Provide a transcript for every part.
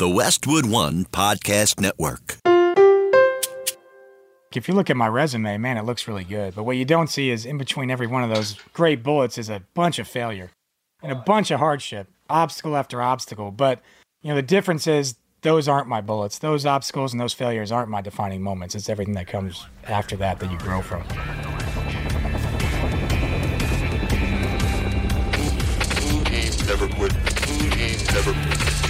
The Westwood One Podcast Network. If you look at my resume, man, it looks really good. But what you don't see is in between every one of those great bullets is a bunch of failure and a bunch of hardship, obstacle after obstacle. But, you know, the difference is those aren't my bullets. Those obstacles and those failures aren't my defining moments. It's everything that comes after that that you grow from. Never Quit. Never Quit.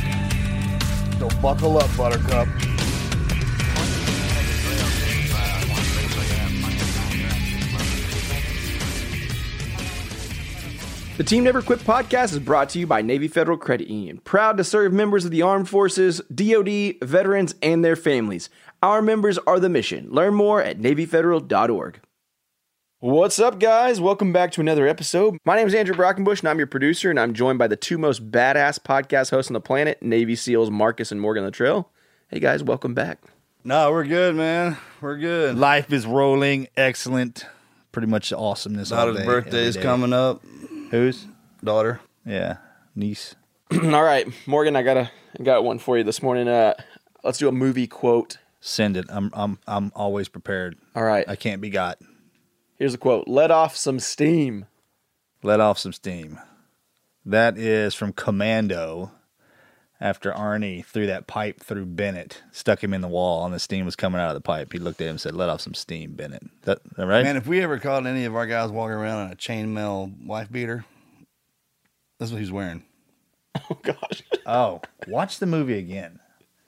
So buckle up, Buttercup. The Team Never Quit podcast is brought to you by Navy Federal Credit Union, proud to serve members of the armed forces, DoD, veterans, and their families. Our members are the mission. Learn more at NavyFederal.org. What's up, guys? Welcome back to another episode. My name is Andrew Brockenbush, and I'm your producer, and I'm joined by the two most badass podcast hosts on the planet, Navy SEALs Marcus and Morgan Luttrell. Hey, guys, welcome back. No, we're good, man. We're good. Life is rolling, excellent, pretty much awesomeness. all Daughter's day, birthday every is day. coming up. Whose? Daughter. Yeah, niece. All right, Morgan, I got a I got one for you this morning. Uh, let's do a movie quote. Send it. I'm I'm I'm always prepared. All right, I can't be got. Here's a quote: "Let off some steam." Let off some steam. That is from Commando. After Arnie threw that pipe through Bennett, stuck him in the wall, and the steam was coming out of the pipe. He looked at him and said, "Let off some steam, Bennett." That, that right? Man, if we ever caught any of our guys walking around in a chainmail wife beater, that's what he's wearing. Oh gosh. oh, watch the movie again.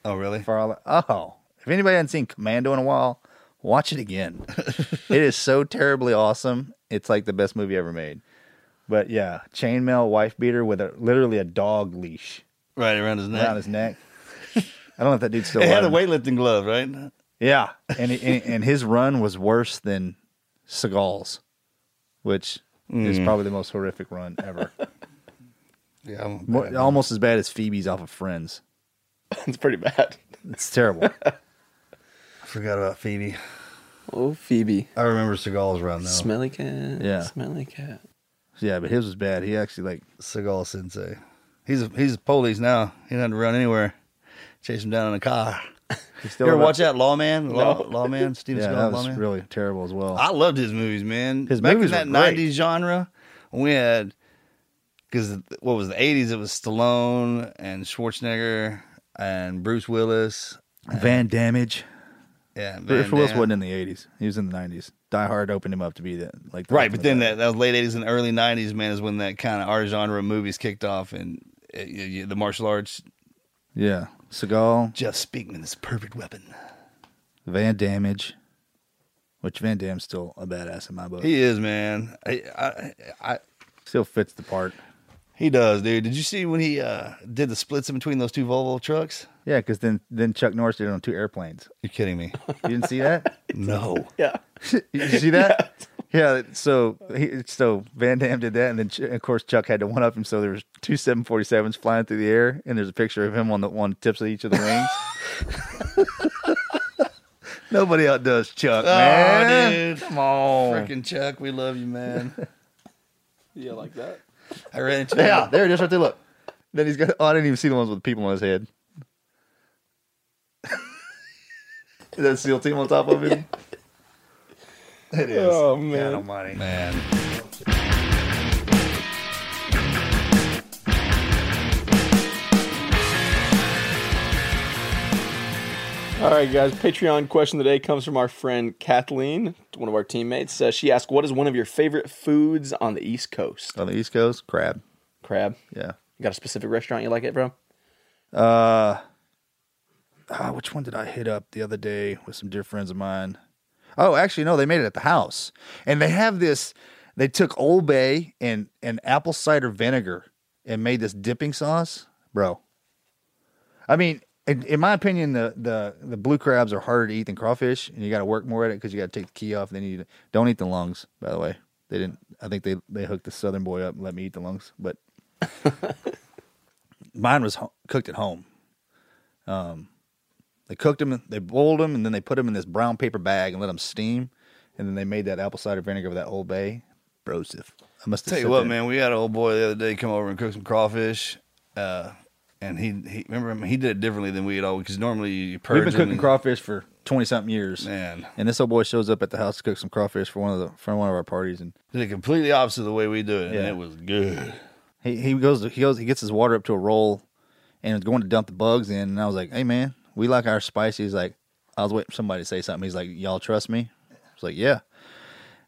Oh, really? For all, oh, if anybody hasn't seen Commando in a while, watch it again. it is so terribly awesome. It's like the best movie ever made. But yeah, chainmail wife beater with a literally a dog leash Right around his neck. around his neck. I don't know if that dude's still It had a weightlifting glove, right? Yeah, and, he- and and his run was worse than Seagal's, which is Mm. probably the most horrific run ever. Yeah, I'm More, bad. almost as bad as Phoebe's off of Friends. It's pretty bad. It's terrible. Forgot about Phoebe. Oh, Phoebe. I remember Seagal's run though. Smelly cat. Yeah. Smelly cat. yeah, but his was bad. He actually like Seagal Sensei. He's a, he's police now. He doesn't run anywhere. Chase him down in a car. still You ever watch that Lawman? Law, Lawman. Steven Yeah, Seagal that was Lawman. really terrible as well. I loved his movies, man. His Back movies in that great. '90s genre, we had because what was the '80s? It was Stallone and Schwarzenegger and Bruce Willis. Van Damage. Yeah, Van Bruce Willis Damme. wasn't in the eighties. He was in the nineties. Die Hard opened him up to be that like the right, but then that, that was late '80s and early '90s, man, is when that kind of art genre of movies kicked off and uh, y- y- the martial arts. yeah, Seagal, Jeff Speakman's perfect weapon. Van Damage, which Van Damme's still a badass in my book. He is, man. I, I, I, still fits the part. he does, dude. Did you see when he uh, did the splits in between those two Volvo trucks? Yeah, because then then Chuck Norris did it on two airplanes. You're kidding me? You didn't see that? no. Yeah. You see that? Yeah, so he, so Van Damme did that, and then Ch- of course Chuck had to one up him. So there was two 747s flying through the air, and there's a picture of him on the on tips of each of the wings. Nobody outdoes Chuck, oh, man. dude. Come on, Freaking Chuck, we love you, man. Yeah, like that. I ran into yeah, there it is, right there. Look, then he's got. Oh, I didn't even see the ones with people on his head. is that a SEAL team on top of him? It is. Oh, God man. Almighty. man. All right, guys. Patreon question of the day comes from our friend Kathleen, one of our teammates. Uh, she asked, "What is one of your favorite foods on the East Coast?" On the East Coast, crab. Crab. Yeah. You got a specific restaurant you like it from? Uh, ah, which one did I hit up the other day with some dear friends of mine? Oh, actually, no, they made it at the house, and they have this. They took Old Bay and and apple cider vinegar and made this dipping sauce, bro. I mean, in, in my opinion, the, the the blue crabs are harder to eat than crawfish, and you got to work more at it because you got to take the key off. And then you don't eat the lungs. By the way, they didn't. I think they they hooked the southern boy up and let me eat the lungs, but mine was ho- cooked at home. Um, they cooked them, they boiled them, and then they put them in this brown paper bag and let them steam, and then they made that apple cider vinegar with that Old Bay. Brosif. I must Tell you what, there- man, we had an old boy the other day come over and cook some crawfish. Uh, and he, he remember he did it differently than we had always because normally you purge We've been cooking and- crawfish for twenty something years, Man, and this old boy shows up at the house to cook some crawfish for one of the for one of our parties, and did it completely opposite of the way we do it, and it was good. he he goes he goes he gets his water up to a roll, and is going to dump the bugs in, and I was like, hey man, we like our spicy. He's like, I was waiting for somebody to say something. He's like, y'all trust me? I was like, yeah.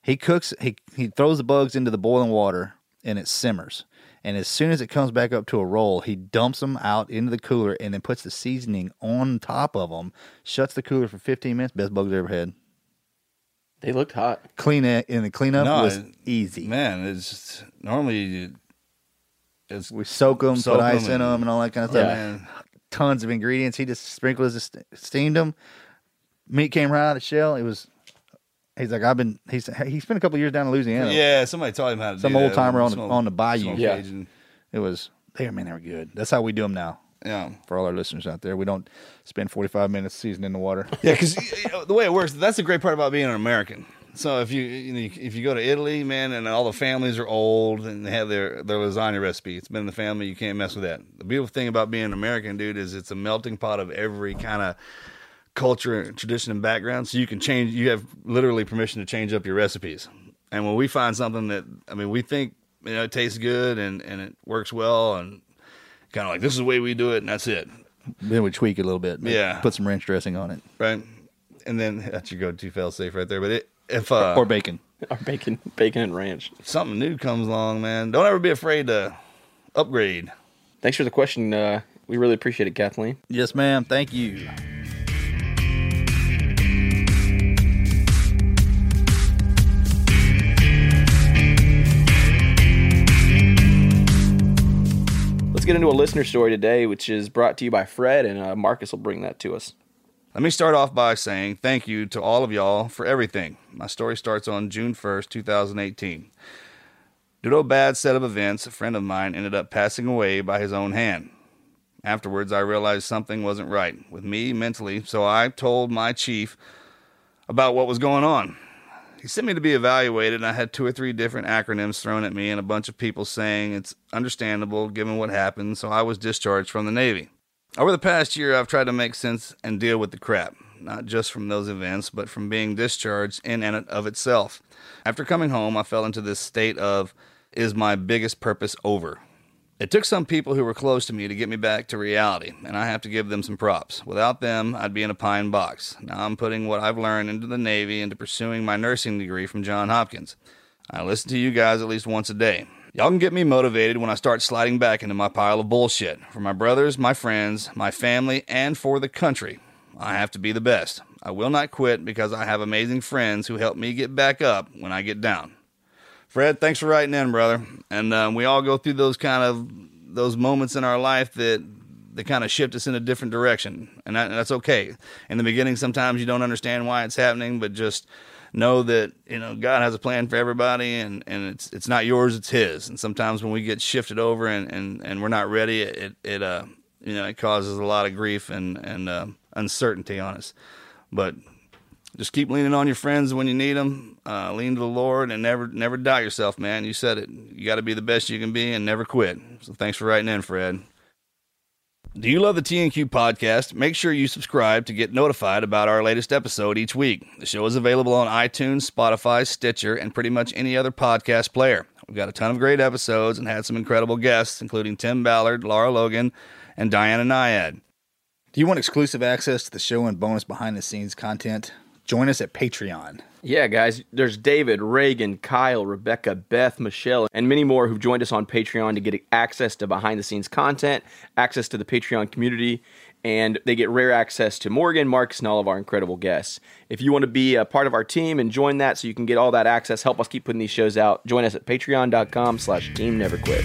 He cooks. He he throws the bugs into the boiling water, and it simmers. And as soon as it comes back up to a roll, he dumps them out into the cooler and then puts the seasoning on top of them. Shuts the cooler for 15 minutes. Best bugs I ever had. They looked hot. Clean it and the cleanup No, was it- easy. Man, it's just, normally it's We soak them, Soak put ice 'em in and- them, and all that kind of stuff. Yeah. man. Tons of ingredients. He just sprinkled his steamed them. Meat came right out of the shell. It was. He's like I've been. He's he spent a couple years down in Louisiana. Yeah, somebody taught him how to Some do old that. timer on the- on the bayou. Yeah. Cajun. It was. They man, they were good. That's how we do them now. yeah. For all our listeners out there, we don't spend forty five minutes seasoning the water. Yeah, because the way it works, that's the great part about being an American. So if you, you know, if you go to Italy, man, and all the families are old and they have their their lasagna recipe, it's been in the family. You can't mess with that. The beautiful thing about being an American, dude, is it's a melting pot of every kind of culture, and tradition, and background. So you can change. You have literally permission to change up your recipes. And when we find something that, I mean, we think you know it tastes good and and it works well, and kind of like this is the way we do it, and that's it. then we tweak it a little bit. Yeah. Put some ranch dressing on it right? And then that's your go-to fail safe right there. But it, if uh, or bacon. Our bacon, bacon and ranch. something new comes along, man, don't ever be afraid to upgrade. Thanks for the question. Uh, we really appreciate it, Kathleen. Yes, ma'am. Thank you. Let's get into a listener story today, which is brought to you by Fred, and uh, Marcus will bring that to us. Let me start off by saying thank you to all of y'all for everything. My story starts on June 1st, 2018. Due to a bad set of events, a friend of mine ended up passing away by his own hand. Afterwards, I realized something wasn't right with me mentally, so I told my chief about what was going on. He sent me to be evaluated, and I had two or three different acronyms thrown at me and a bunch of people saying it's understandable given what happened, so I was discharged from the Navy. Over the past year, I've tried to make sense and deal with the crap, not just from those events, but from being discharged in and of itself. After coming home, I fell into this state of, is my biggest purpose over? It took some people who were close to me to get me back to reality, and I have to give them some props. Without them, I'd be in a pine box. Now I'm putting what I've learned into the Navy into pursuing my nursing degree from Johns Hopkins. I listen to you guys at least once a day. Y'all can get me motivated when I start sliding back into my pile of bullshit. For my brothers, my friends, my family, and for the country, I have to be the best. I will not quit because I have amazing friends who help me get back up when I get down. Fred, thanks for writing in, brother. And um, we all go through those kind of those moments in our life that that kind of shift us in a different direction, and that, that's okay. In the beginning, sometimes you don't understand why it's happening, but just know that you know God has a plan for everybody, and, and it's it's not yours, it's His. And sometimes when we get shifted over and, and, and we're not ready, it it uh you know it causes a lot of grief and and uh, uncertainty on us. But just keep leaning on your friends when you need them. Uh, lean to the Lord and never never doubt yourself, man. You said it. You got to be the best you can be and never quit. So thanks for writing in, Fred. Do you love the TNQ podcast? Make sure you subscribe to get notified about our latest episode each week. The show is available on iTunes, Spotify, Stitcher, and pretty much any other podcast player. We've got a ton of great episodes and had some incredible guests, including Tim Ballard, Lara Logan, and Diana Nyad. Do you want exclusive access to the show and bonus behind the scenes content? Join us at Patreon. Yeah, guys, there's David, Reagan, Kyle, Rebecca, Beth, Michelle, and many more who've joined us on Patreon to get access to behind the scenes content, access to the Patreon community, and they get rare access to Morgan, Marcus, and all of our incredible guests. If you want to be a part of our team and join that so you can get all that access, help us keep putting these shows out, join us at patreon.com slash team never quit.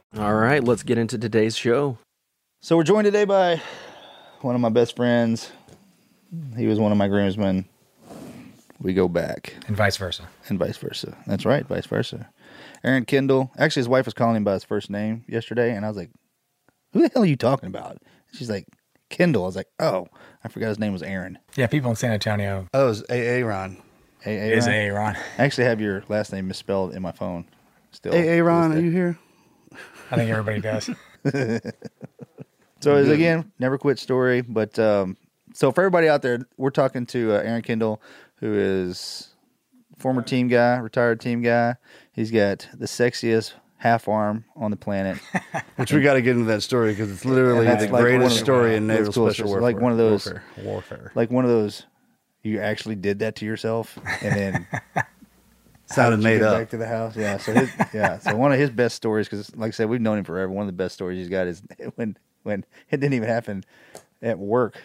All right, let's get into today's show. So we're joined today by one of my best friends. He was one of my groomsmen. We go back, and vice versa. and vice versa. That's right, vice versa. Aaron Kendall. Actually, his wife was calling him by his first name yesterday, and I was like, "Who the hell are you talking about?" She's like, "Kendall." I was like, "Oh, I forgot his name was Aaron." Yeah, people in San Antonio Oh, it was AA Ron. A- is Aaron? a Ron. I actually have your last name misspelled in my phone. Still, AA Ron, are you here? I think everybody does. So it's, again, never quit story. But um, so for everybody out there, we're talking to uh, Aaron Kendall, who is former team guy, retired team guy. He's got the sexiest half arm on the planet. Which we got to get into that story because it's literally the like greatest of the- story in that's naval special It's warfare. like one of those- warfare. warfare. like one of those. You actually did that to yourself, and then Sounded made up. Back to the house, yeah. So his, yeah, so one of his best stories, because like I said, we've known him forever. One of the best stories he's got is when when it didn't even happen at work.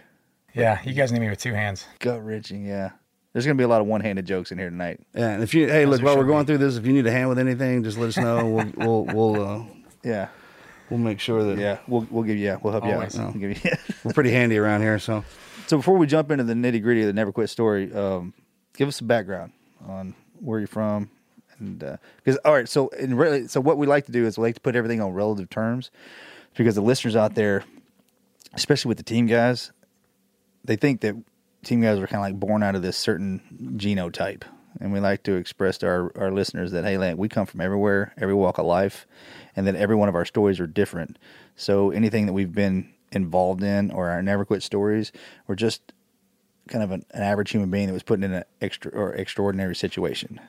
Yeah, you guys need me with two hands. Gut wrenching, yeah. There's gonna be a lot of one handed jokes in here tonight. Yeah, and if you hey look there while we're going be. through this, if you need a hand with anything, just let us know. We'll we'll we'll uh, Yeah, we'll make sure that yeah. We'll we'll give you yeah, we'll help Always. you out. We'll give you, we're pretty handy around here. So so before we jump into the nitty gritty of the never quit story, um, give us some background on where you're from, and uh, because all right, so and really, so what we like to do is we like to put everything on relative terms, because the listeners out there, especially with the team guys, they think that team guys are kind of like born out of this certain genotype. And we like to express to our, our listeners that, hey, like, we come from everywhere, every walk of life, and that every one of our stories are different. So anything that we've been involved in or our never quit stories, we're just kind of an, an average human being that was put in an extra or extraordinary situation.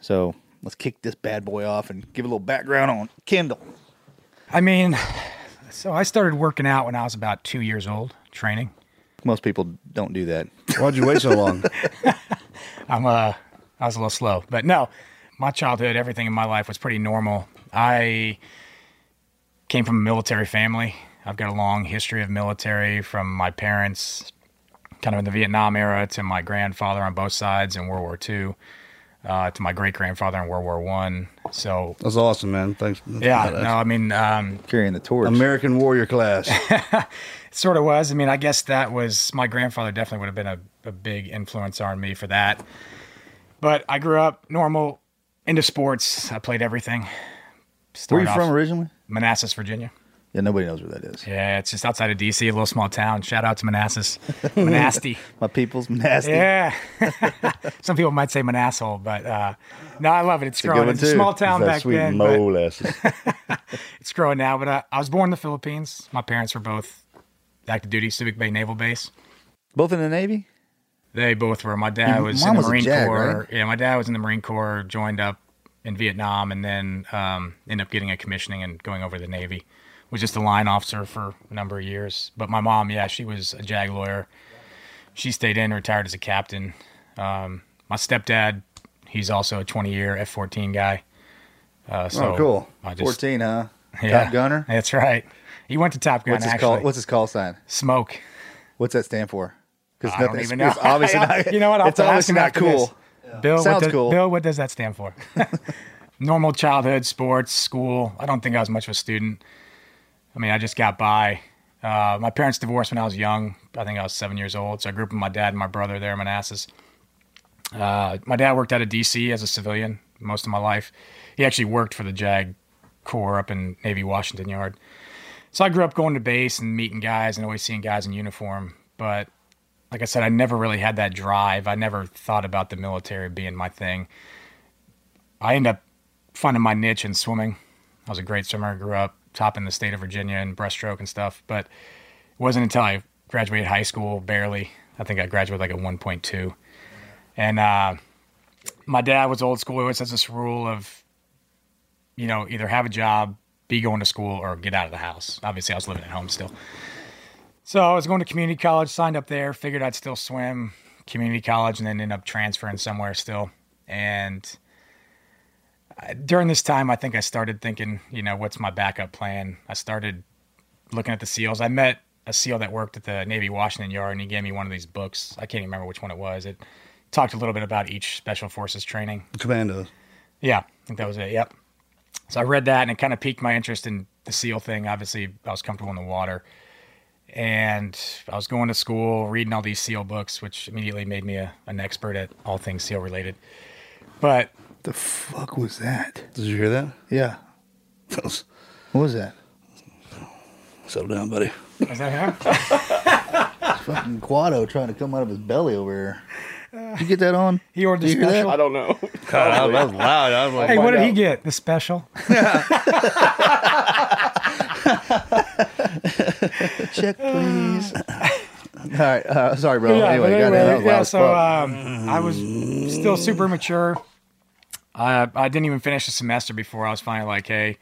So let's kick this bad boy off and give a little background on Kendall. I mean, so I started working out when I was about two years old, training. Most people don't do that. why'd you wait so long? I'm uh, I was a little slow, but no, my childhood, everything in my life was pretty normal. I came from a military family. I've got a long history of military from my parents, kind of in the Vietnam era, to my grandfather on both sides in World War II. uh, to my great grandfather in World War One. So That's awesome, man. Thanks. That's yeah, badass. no, I mean, um, Carrying the torch. American warrior class. sort of was. I mean, I guess that was my grandfather definitely would have been a, a big influence on me for that. But I grew up normal, into sports. I played everything. Where Started you off from originally? Manassas, Virginia. Yeah, nobody knows where that is. Yeah, it's just outside of DC, a little small town. Shout out to Manassas, Manasty. My people's nasty. Yeah. Some people might say Manassas, but uh, no, I love it. It's good growing. It's a small town back sweet then. but molasses. it's growing now. But uh, I was born in the Philippines. My parents were both active duty, Subic Bay Naval Base. Both in the Navy? They both were. My dad was mom in the was Marine JAG, Corps. right? Yeah, my dad was in the Marine Corps, joined up in Vietnam, and then um, ended up getting a commissioning and going over to the Navy. Was just a line officer for a number of years. But my mom, yeah, she was a JAG lawyer. She stayed in, retired as a captain. Um, my stepdad, he's also a 20 year F 14 guy. Uh, so oh, cool. Just, 14, huh? yeah, Top Gunner? That's right. He went to Top Gun, What's his actually. call? What's his call sign? Smoke. What's that stand for? Because I don't even know. Obviously not, You know what? I'll it's have to ask obviously not cool. Bill, Sounds what does, cool. Bill, what does that stand for? Normal childhood, sports, school. I don't think I was much of a student. I mean, I just got by. Uh, my parents divorced when I was young. I think I was seven years old. So I grew up with my dad and my brother there in Manassas. Uh, my dad worked out of D.C. as a civilian most of my life. He actually worked for the JAG Corps up in Navy Washington Yard. So I grew up going to base and meeting guys and always seeing guys in uniform. But like I said, I never really had that drive. I never thought about the military being my thing. I ended up finding my niche in swimming. I was a great swimmer. I grew up top in the state of Virginia in breaststroke and stuff. But it wasn't until I graduated high school, barely. I think I graduated like a 1.2. And uh, my dad was old school. He always has this rule of, you know, either have a job, be going to school, or get out of the house. Obviously, I was living at home still. So I was going to community college, signed up there, figured I'd still swim community college, and then end up transferring somewhere still. And during this time, I think I started thinking, you know, what's my backup plan? I started looking at the SEALs. I met a SEAL that worked at the Navy Washington Yard, and he gave me one of these books. I can't even remember which one it was. It talked a little bit about each Special Forces training. Commando. Yeah, I think that was it. Yep. So I read that and it kind of piqued my interest in the SEAL thing. Obviously, I was comfortable in the water. And I was going to school, reading all these SEAL books, which immediately made me a, an expert at all things SEAL related. But The fuck was that? Did you hear that? Yeah. That was- What was that? Settle down, buddy. is that him? Fucking Quado trying to come out of his belly over here. Did you get that on? He ordered the Did that? special. I don't know. God, that was loud. I was like, Hey, what did find he get? The special? Check, please. All right. Uh, sorry, bro. yeah, anyway, but goddamn, that anyway, was yeah. loud So um, I was still super immature. I I didn't even finish the semester before I was finally like, hey,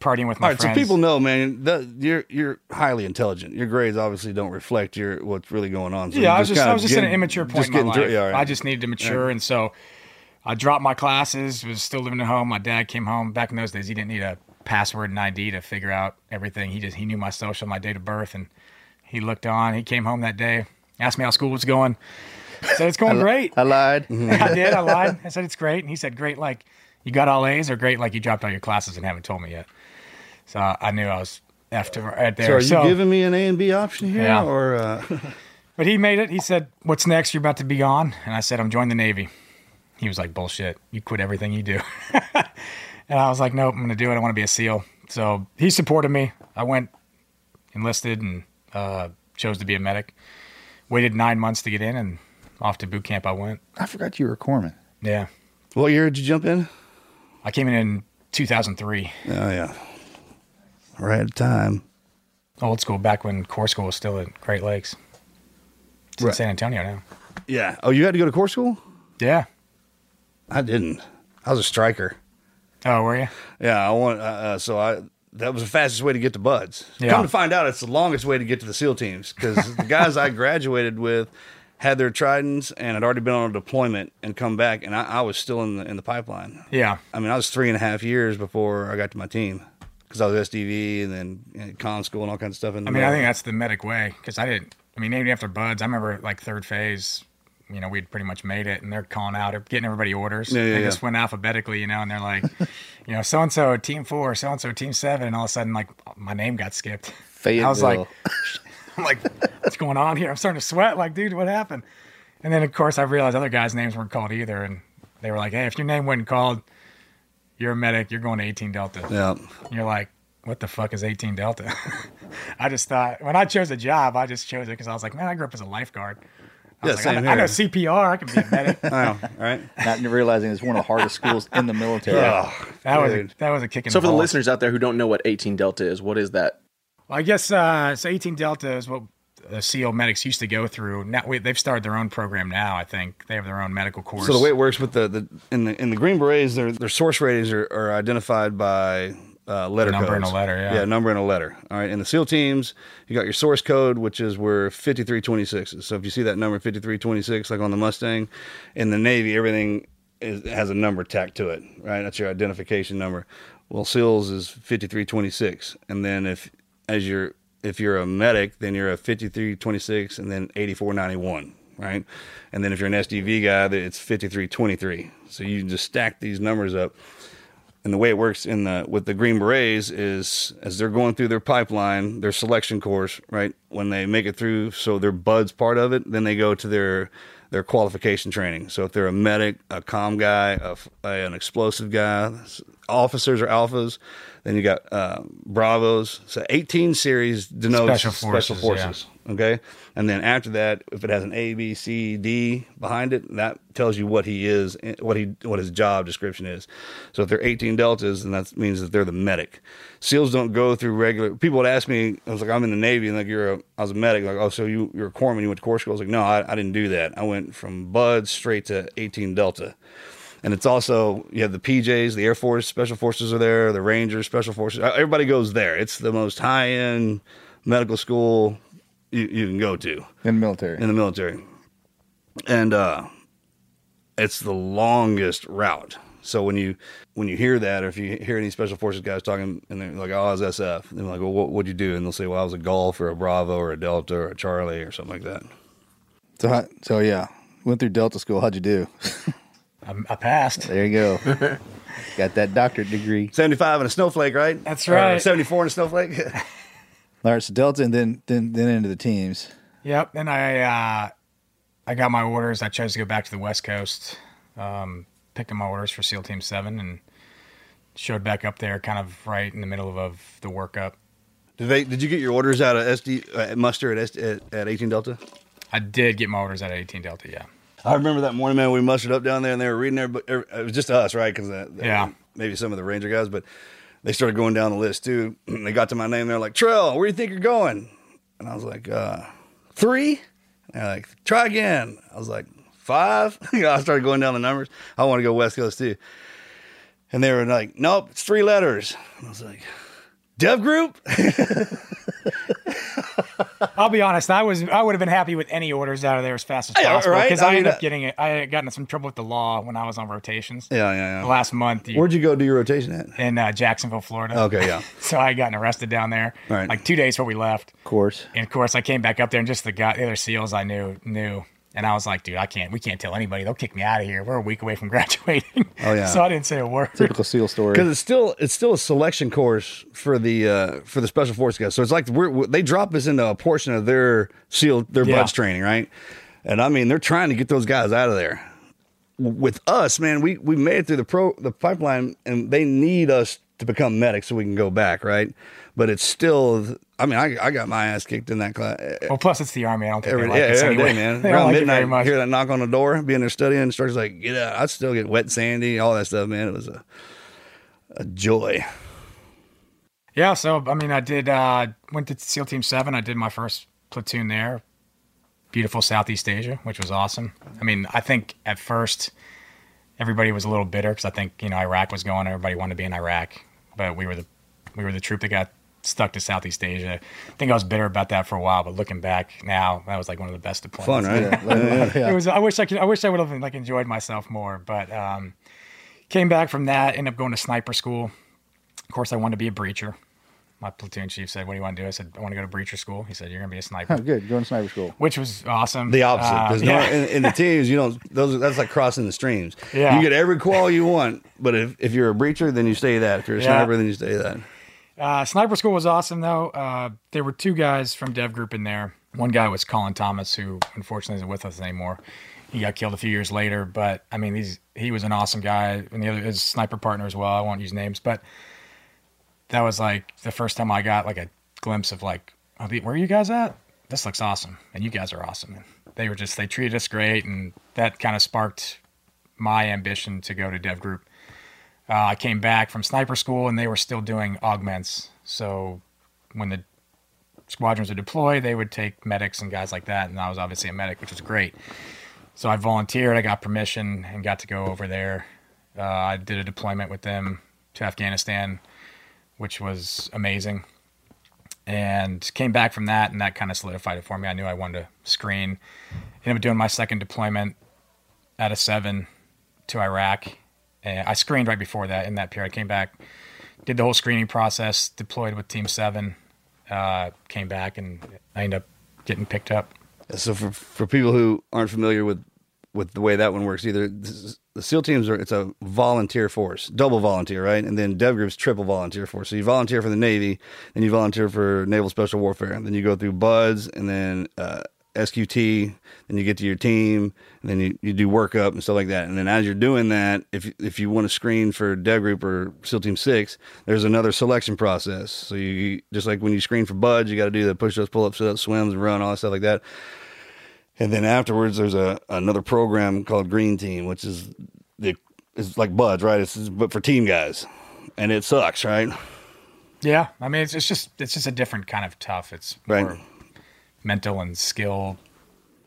partying with my All right, friends. so people know, man, that you're you're highly intelligent. Your grades obviously don't reflect your what's really going on. So yeah, I was just I was just in an immature point in my life. through- yeah, right. I just needed to mature, and so I dropped my classes. Was still living at home. My dad came home. Back in those days, he didn't need a password and ID to figure out everything. He just he knew my social, my date of birth, and he looked on. He came home that day, asked me how school was going. I said it's going great. I lied. I did. I lied. I said it's great, and he said great like you got all A's, or great like you dropped all your classes and haven't told me yet. So I knew I was after right there. So are you giving me an A and B option here, Yeah. or uh, But he made it. He said, "What's next? You're about to be gone." And I said, "I'm joining the Navy." He was like, "Bullshit! You quit everything you do." and I was like, "Nope, I'm going to do it. I want to be a SEAL." So he supported me. I went, enlisted, and uh, chose to be a medic. Waited nine months to get in, and off to boot camp I went. I forgot you were a corpsman. Yeah, what year did you jump in? I came in in 2003, Oh yeah, right at time. old school, back when Corps School was still at Great Lakes. It's in San Antonio now. Yeah. Oh, you had to go to corps school? Yeah. I didn't. I was a striker. Oh, were you? Yeah, I want. Uh, uh, so I that was the fastest way to get to buds. Yeah. Come to find out, it's the longest way to get to the SEAL teams because the guys I graduated with had their tridents and had already been on a deployment and come back, and I, I was still in the in the pipeline. Yeah. I mean, I was three and a half years before I got to my team because I was SDV and then you know, con school and all kinds of stuff. In the I mean, I think that's the medic way because I didn't. I mean, even after buds, I remember like third phase, you know we'd pretty much made it, and they're calling out, or getting everybody orders. Yeah, yeah, they yeah. just went alphabetically, you know, and they're like, you know, so and so team four, so and so team seven, and all of a sudden like my name got skipped. I was like, I'm like, what's going on here? I'm starting to sweat. Like, dude, what happened? And then of course I realized other guys' names weren't called either, and they were like, hey, if your name wasn't called, you're a medic. You're going to 18 Delta. Yeah. And you're like, what the fuck is 18 Delta? I just thought when I chose a job, I just chose it because I was like, man, I grew up as a lifeguard. I was Yeah, like, I, same know, I know. CPR. I can be a medic. I know. All right. Not realizing it's one of the hardest schools in the military. Yeah. that was a, that was a kick in So the for the listeners out there who don't know what 18 Delta is, what is that? Well, I guess uh, so 18 Delta is what the SEAL medics used to go through. Now we, they've started their own program now. I think they have their own medical course. So the way it works with the, the in the in the Green Berets, their their source ratings are, are identified by uh, letter Number and a letter, yeah. yeah, number and a letter. All right. In the SEAL teams, you got your source code, which is where fifty three twenty six is. So if you see that number fifty three twenty six, like on the Mustang, in the Navy, everything is, has a number tacked to it. Right. That's your identification number. Well, SEALs is fifty three twenty six, and then if as you're if you're a medic, then you're a 5326 and then 8491, right? And then if you're an SDV guy, it's 5323. So you just stack these numbers up. And the way it works in the with the Green Berets is as they're going through their pipeline, their selection course, right? When they make it through, so their buds part of it, then they go to their their qualification training. So if they're a medic, a comm guy, a a- an explosive guy, officers or alphas, then you got uh, bravos. So 18 series denotes Special special forces, yeah. Okay, and then after that, if it has an A, B, C, D behind it, that tells you what he is, what he, what his job description is. So if they're 18 deltas, then that means that they're the medic. SEALs don't go through regular. People would ask me, I was like, I'm in the Navy, and like you're a, I was a medic, like, oh, so you you're a corpsman, you went to corps school? I was like, no, I, I didn't do that. I went from Bud straight to 18 Delta. And it's also you have the PJs, the Air Force Special Forces are there, the Rangers Special Forces. Everybody goes there. It's the most high end medical school you, you can go to In the military. in the military, and uh, it's the longest route. So when you when you hear that, or if you hear any special forces guys talking, and they're like, "Oh, I was SF," and they're like, "Well, what would you do?" And they'll say, "Well, I was a Golf or a Bravo or a Delta or a Charlie or something like that." So, how- so yeah, went through Delta school. How'd you do? I, I passed. There you go. Got that doctorate degree. Seventy-five and a snowflake, right? That's Or right. Seventy-four and a snowflake. All right, so Delta, and then then then into the teams. Yep. Then I uh, I got my orders. I chose to go back to the West Coast. Um, picked up my orders for SEAL Team Seven and showed back up there, kind of right in the middle of, of the workup. did they? Did you get your orders out of SD uh, muster at, SD, at at eighteen Delta? I did get my orders at 18 Delta. Yeah. I remember that morning, man. We mustered up down there, and they were reading there, but it was just us, right? Because Yeah. maybe some of the Ranger guys, but they started going down the list too. they got to my name, they're like, "Trell, where do you think you're going?" And I was like, uh, three. And they're like, "Try again." I was like, five. I started going down the numbers. I want to go West Coast too, and they were like, "Nope, it's three letters." And I was like, "Dev Group." I'll be honest. I was I would have been happy with any orders out of there as fast as Yeah, possible right? because I I, mean, ended up getting it. I got gotten in some trouble with the law when I was on rotations. yeah, yeah, The yeah. last month you- Where'd you go do your rotation at? in uh, Jacksonville, Florida. Okay, yeah. so I had gotten arrested down there. Right. Like two days before we left. Of course. And of course, I came back up there, and just the guy, the other SEALs I knew knew, and I was like, "Dude, I can't. We can't tell anybody. They'll kick me out of here. We're a week away from graduating." Oh, yeah. so I didn't say a word. Typical SEAL story. because it's still it's still a selection course for the uh, for the special force guys. So it's like we're, we they drop us into a portion of their seal their Yeah. buds training, right? And I mean, they're trying to get those guys out of there. With us, man, we we made it through the pro the pipeline, and they need us to become medics so we can go back, right? But it's still, I mean, I, I got my ass kicked in that class. Well, plus it's the army. I don't think Every, they like yeah, us every anyway. day, man. they don't Around like it very midnight, hear that knock on the door, be in there studying, instructor's like, get out. I'd still get wet, sandy, all that stuff, man. It was a, a joy. Yeah, so I mean, I did uh, went to SEAL Team Seven. I did my first platoon there. Beautiful Southeast Asia, which was awesome. I mean, I think at first everybody was a little bitter because I think you know Iraq was going. Everybody wanted to be in Iraq, but we were the we were the troop that got stuck to Southeast Asia. I think I was bitter about that for a while, but looking back now, that was like one of the best deployments. Fun, right? Yeah. It was. I wish I could. I wish I would have like enjoyed myself more. But um, came back from that. Ended up going to sniper school. Of course, I wanted to be a breacher. my platoon chief said, "What do you want to do?" I said, "I want to go to breacher school." He said, "You're going to be a sniper," Oh, good. Going to sniper school. which was awesome. The opposite. Uh, Because yeah. in, in the teams, you don't. Those that's like crossing the streams. Yeah. You get every qual you want, but if, if you're a breacher, then you stay that. If you're a Yeah. sniper, then you stay that. Uh, sniper school was awesome though. Uh, there were two guys from Dev Group in there. One guy was Collin Thomas, who unfortunately isn't with us anymore. He got killed a few years later, but I mean, he was an awesome guy, and the other his sniper partner as well. I won't use names, but that was like the first time I got like a glimpse of like, oh, where are you guys at? This looks awesome, and you guys are awesome. And they were just they treated us great, and that kind of sparked my ambition to go to Dev Group. Uh, I came back from sniper school and they were still doing augments. So when the squadrons would deploy, they would take medics and guys like that. And I was obviously a medic, which was great. So I volunteered, I got permission and got to go over there. Uh, I did a deployment with them to Afghanistan, which was amazing. And came back from that, and that kind of solidified it for me. I knew I wanted to screen. Ended up doing my second deployment out of seven to Iraq. And I screened right before that in that period. I came back, did the whole screening process, deployed with Team Seven, uh, came back, and I ended up getting picked up. So for for people who aren't familiar with with the way that one works, either is- the SEAL teams are it's a volunteer force, double volunteer, right? And then Dev Group's triple volunteer force. So you volunteer for the Navy, then you volunteer for Naval Special Warfare, and then you go through BUDS, and then uh, SQT, then you get to your team, and then you, you do workup and stuff like that. And then as you're doing that, if if you want to screen for Dev Group or SEAL Team Six, there's another selection process. So you just like when you screen for BUDS, you got to do the push-ups, pull-ups, sit-ups, swims, run, all that stuff like that. And then afterwards, there's a another program called Green Team, which is the it's like Buds, right? It's but for team guys, and it sucks, right? Yeah, I mean, it's, it's just it's just a different kind of tough. It's Right. More mental and skill.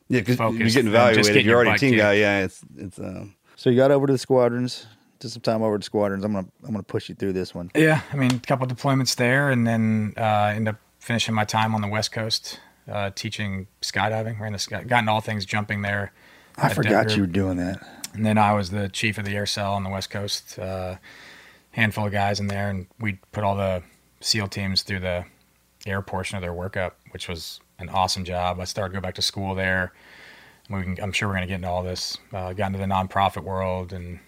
Yeah, because you're getting and just evaluated. Getting you're your already a team kicked. guy, yeah, it's it's um, So you got over to the squadrons. Did some time over to squadrons. I'm gonna I'm gonna push you through this one. Yeah, I mean, a couple deployments there, and then uh, end up finishing my time on the West Coast uh, teaching skydiving. Ran the sky, gotten all things jumping there. I forgot Dev you were doing that. And then I was the chief of the air cell on the West Coast. Uh, handful of guys in there, and we put all the SEAL teams through the air portion of their workup, which was an awesome job. I started to go back to school there. We can, I'm sure we're going to get into all this. Uh, got into the nonprofit world, and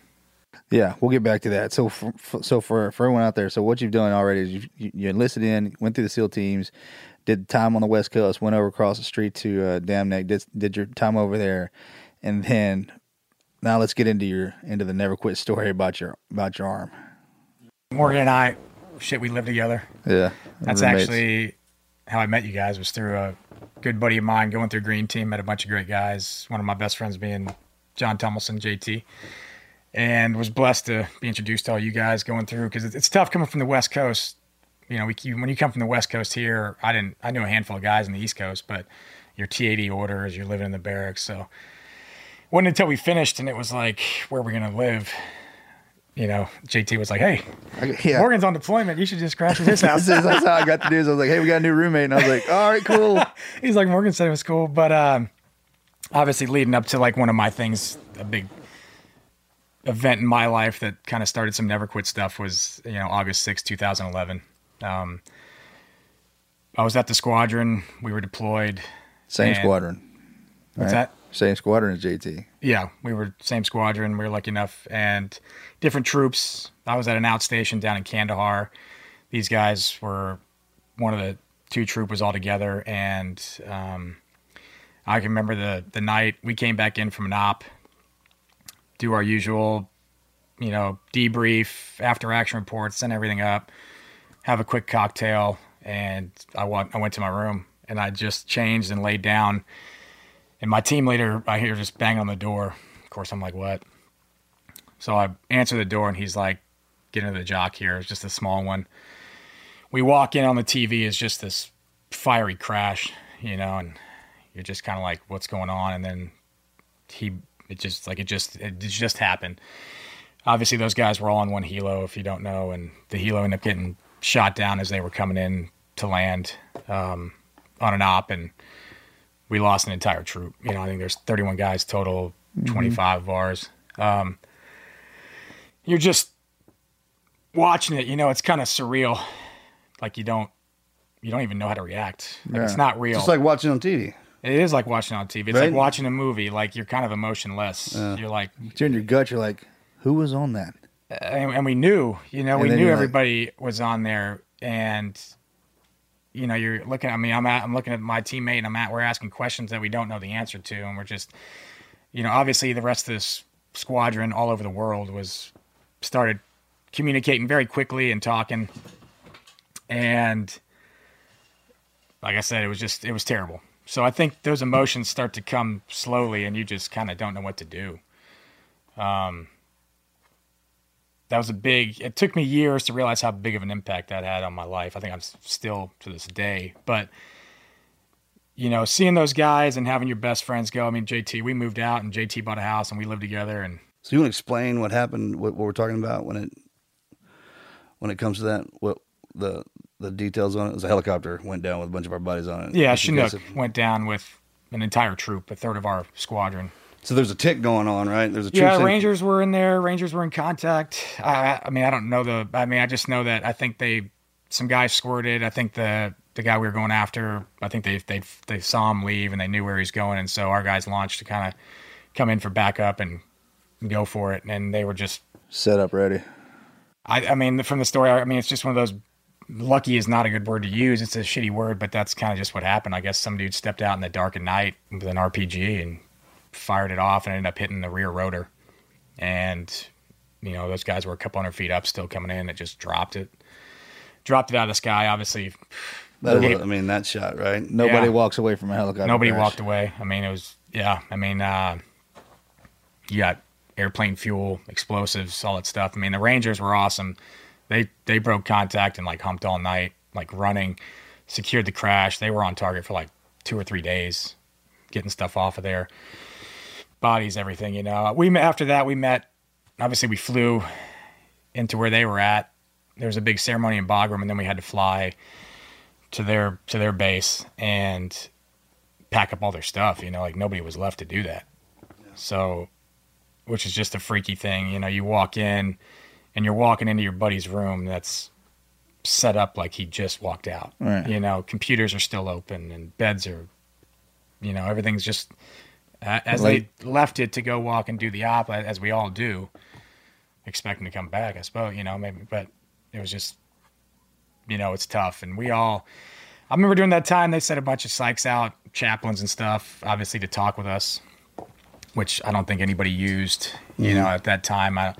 Yeah, we'll get back to that. So, for, for, so for for everyone out there, so what you've done already is you you, you enlisted in, went through the SEAL teams, did time on the West Coast, went over across the street to uh, Dam Neck, did did your time over there, and then now let's get into your into the never quit story about your about your arm. Morgan and I, shit, we lived together. Yeah, That's roommates. actually how I met you guys was through a good buddy of mine going through Green Team. Met a bunch of great guys. One of my best friends being Jon Tumilson, JT, and was blessed to be introduced to all you guys going through because it's, tough coming from the West Coast. You know, we, when you come from the West Coast here, I didn't. I knew a handful of guys in the East Coast, but your T80 orders, you're living in the barracks, so. it wasn't until we finished and it was like, where are we gonna live? You know, JT was like, "Hey, yeah. Morgan's on deployment. You should just crash at his house." That's, how I got the news. I was like, "Hey, we got a new roommate," and I was like, "All right, cool." He's like, Morgan said it was cool, but um, obviously leading up to like one of my things, a big event in my life that kind of started some never quit stuff was you know August sixth, 2011. Um, I was at the squadron. We were deployed. Same squadron. What's right? that? Same squadron as JT. Yeah, we were same squadron. We were lucky enough, and different troops. I was at an outstation down in Kandahar. These guys were one of the two troop was all together, and um, I can remember the the night we came back in from an op, do our usual, you know, debrief, after action reports, send everything up, have a quick cocktail, and I went I went to my room and I just changed and laid down. And my team leader, I hear just bang on the door. Of course, I'm like, what? So I answer the door, and he's like, get into the JOC here. It's just a small one. We walk in on the TV, is just this fiery crash, you know, and you're just kind of like, what's going on? And then he, it just, like, it just, it just happened. Obviously, those guys were all on one helo, if you don't know, and the helo ended up getting shot down as they were coming in to land um, on an op, and we lost an entire troop. You know, I think there's 31 guys total, 25 of ours. Um, you're just watching it, you know, it's kind of surreal. Like you don't you don't even know how to react. Like, Yeah. It's not real. Just like watching on TV. it is like watching on TV. It's Right? like watching a movie. Like you're kind of emotionless. You're like, It's in your gut. You're like, who was on that? and, and we knew, you know, And we knew you're like- everybody was on there, and you know, you're looking. I mean, I'm at, I'm looking at my teammate, and I'm at, we're asking questions that we don't know the answer to, and we're just, you know, obviously the rest of this squadron all over the world was started communicating very quickly and talking, and like I said, it was just it was terrible. So I think those emotions start to come slowly, and you just kind of don't know what to do. Um, that was a big it took me years to realize how big of an impact that had on my life i think i'm still to this day but you know seeing those guys and having your best friends go i mean jt we moved out and jt bought a house and we lived together and So you want to explain what happened? What, what we're talking about when it when it comes to that? What the the details on it? It was a helicopter went down with a bunch of our buddies on it. yeah chinook went down with an entire troop a third of our squadron So there's a tick going on, right? There's a yeah troop rangers were in there rangers were in contact I, I mean i don't know the i mean i just know that i think they some guys squirted i think the the guy we were going after i think they they they saw him leave and they knew where he's going and so our guys launched to kind of come in for backup and go for it and they were just Set up ready. I, I mean, from the story, I mean, it's just one of those. Lucky is not a good word to use. It's a shitty word, but that's kind of just what happened. I guess some dude stepped out in the dark at night with an RPG and fired it off and ended up hitting the rear rotor. And, you know, those guys were a couple hundred feet up, still coming in. It just dropped it. Dropped it out of the sky. Obviously, was, I mean, that shot, right? Nobody Yeah. walks away from a helicopter. nobody crash. walked away. I mean, it was, yeah. I mean, uh, you got airplane fuel, explosives, all that stuff. I mean, the Rangers were awesome. They they broke contact and like humped all night, like running, secured the crash. They were on target for like two or three days, getting stuff off of there, bodies, everything. You know, we met after that. We met. Obviously, we flew into where they were at. There was a big ceremony in Bagram, and then we had to fly to their to their base and pack up all their stuff. You know, like nobody was left to do that. So, which is just a freaky thing. You know, you walk in and you're walking into your buddy's room that's set up like he just walked out. Right. You know, computers are still open and beds are, you know, everything's just as Like- they left it to go walk and do the op, as we all do, expecting to come back, I suppose, you know, maybe, but it was just, you know, it's tough. And we all, I remember during that time, they sent a bunch of psychs out, chaplains and stuff, obviously to talk with us, which I don't think anybody used, you know, mm-hmm. at that time. I,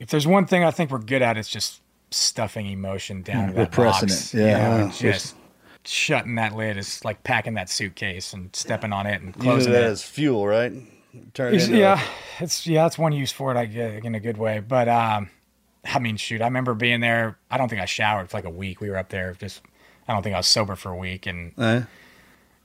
if there's one thing I think we're good at, it's just stuffing emotion down mm-hmm. that Repressing box, it, you yeah. know, just shutting that lid is like packing that suitcase and stepping on it and Using closing that it. as fuel, right? Turn it yeah, it's yeah, it's one use for it, I guess, in a good way. But um, I mean, shoot, I remember being there. I don't think I showered for like a week. We were up there, just I don't think I was sober for a week. And A, eh?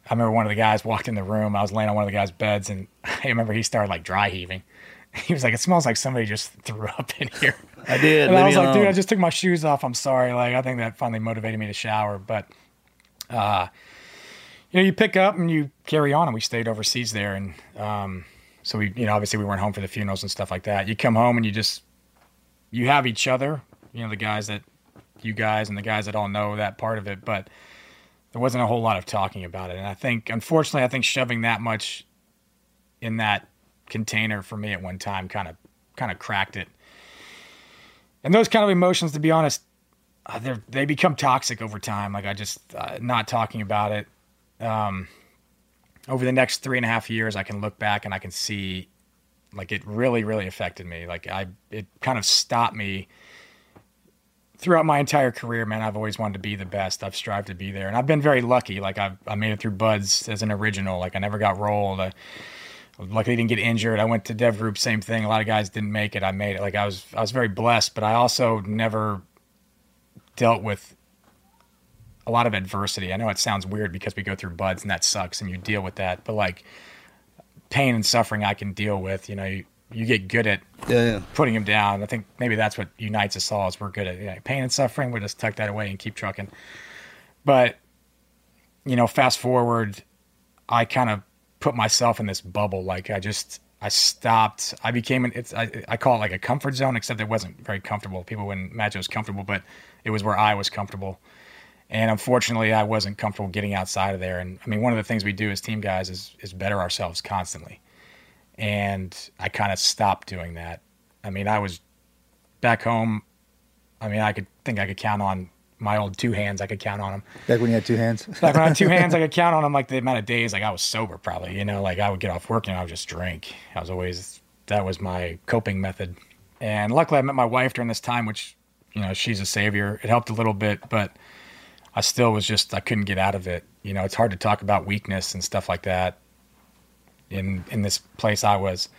I remember one of the guys walked in the room. I was laying on one of the guys' beds, and I remember he started like dry heaving. He was like, "It smells like somebody just threw up in here." I did. And I was like, dude. I just took my shoes off. I'm sorry. Like, I think that finally motivated me to shower. But, uh, you know, you pick up and you carry on. And we stayed overseas there. And um, so we, you know, obviously we weren't home for the funerals and stuff like that. You come home and you just, you have each other, you know, the guys that, you guys and the guys that all know that part of it. But there wasn't a whole lot of talking about it. And I think, unfortunately, I think shoving that much in that container for me at one time kind of, kind of cracked it and those kind of emotions to be honest uh, they become toxic over time like i just uh, not talking about it um, over the next three and a half years i can look back and i can see like it really really affected me like i it kind of stopped me throughout my entire career man i've always wanted to be the best i've strived to be there and i've been very lucky like i've i made it through BUD/S as an original like i never got rolled I, luckily didn't get injured. I went to dev group, same thing. A lot of guys didn't make it. I made it. Like I was, I was very blessed, but I also never dealt with a lot of adversity. I know it sounds weird because we go through BUD/S and that sucks and you deal with that, but like pain and suffering I can deal with, you know, you, you get good at yeah, yeah. putting them down. I think maybe that's what unites us all is we're good at you know, pain and suffering. We'll just tuck that away and keep trucking. But, you know, fast forward, I kind of put myself in this bubble. Like I just, I stopped. I became an, it's, I, I call it like a comfort zone, except it wasn't very comfortable. People wouldn't imagine it was comfortable, but it was where I was comfortable. And unfortunately, I wasn't comfortable getting outside of there. And I mean, one of the things we do as team guys is is better ourselves constantly. And I kind of stopped doing that. I mean, I was back home. I mean, I could think I could count on my old two hands. I could count on them. Back when you had two hands. Back when I had two hands, I could count on them like the amount of days like I was sober. Probably, you know, like I would get off work and I would just drink. I was always that was my coping method. And luckily, I met my wife during this time, which you know she's a savior. It helped a little bit, but I still was just I couldn't get out of it. You know, it's hard to talk about weakness and stuff like that in in this place I was.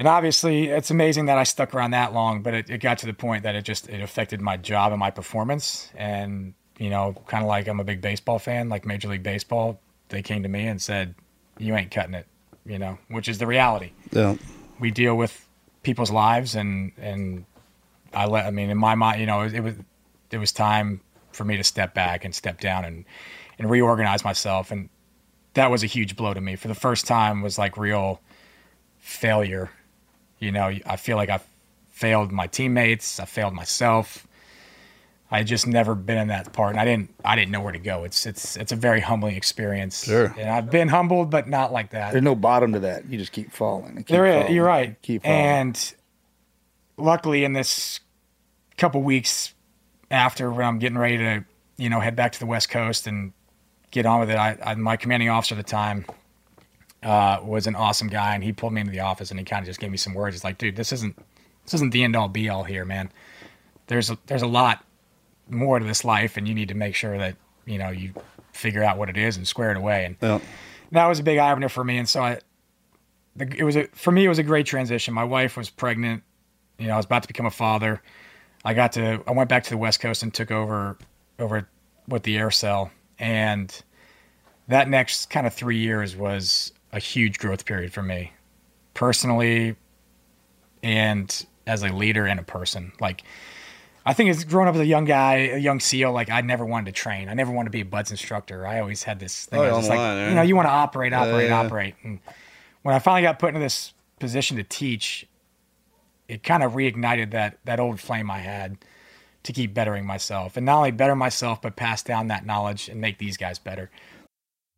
And obviously, it's amazing that I stuck around that long, but it, it got to the point that it just it affected my job and my performance. And you know, kind of like I'm a big baseball fan, like Major League Baseball. They came to me and said, "You ain't cutting it," you know, which is the reality. Yeah. We deal with people's lives, and and I let. I mean, in my mind, you know, it, it was it was time for me to step back and step down and and reorganize myself, and that was a huge blow to me. For the first time, was like real failure you know, I feel like I failed my teammates. I failed myself. I just never been in that part, and I didn't. I didn't know where to go. It's it's it's a very humbling experience. Sure. And I've been humbled, but not like that. There's no bottom to that. You just keep falling. and Keep There is. falling, You're right. Keep falling. And luckily, in this couple weeks after when I'm getting ready to, you know, head back to the West Coast and get on with it, I, I my commanding officer at the time uh, was an awesome guy, and he pulled me into the office and he kind of just gave me some words. He's like, "Dude, this isn't this isn't the end all be all here, man. There's a, there's a lot more to this life, and you need to make sure that you know you figure out what it is and square it away." And Yeah. that was a big eye opener for me. And so I, the, it was a, for me, it was a great transition. My wife was pregnant. You know, I was about to become a father. I got to, I went back to the West Coast and took over, over with the air cell. And that next kind of three years was a huge growth period for me personally and as a leader and a person. Like, I think as growing up as a young guy, a young SEAL, like I never wanted to train. I never wanted to be a BUD/S instructor. I always had this thing. Oh, I was just online, like, yeah. you know, you want to operate, operate, yeah. operate. And when I finally got put into this position to teach, it kind of reignited that that old flame I had to keep bettering myself, and not only better myself, but pass down that knowledge and make these guys better.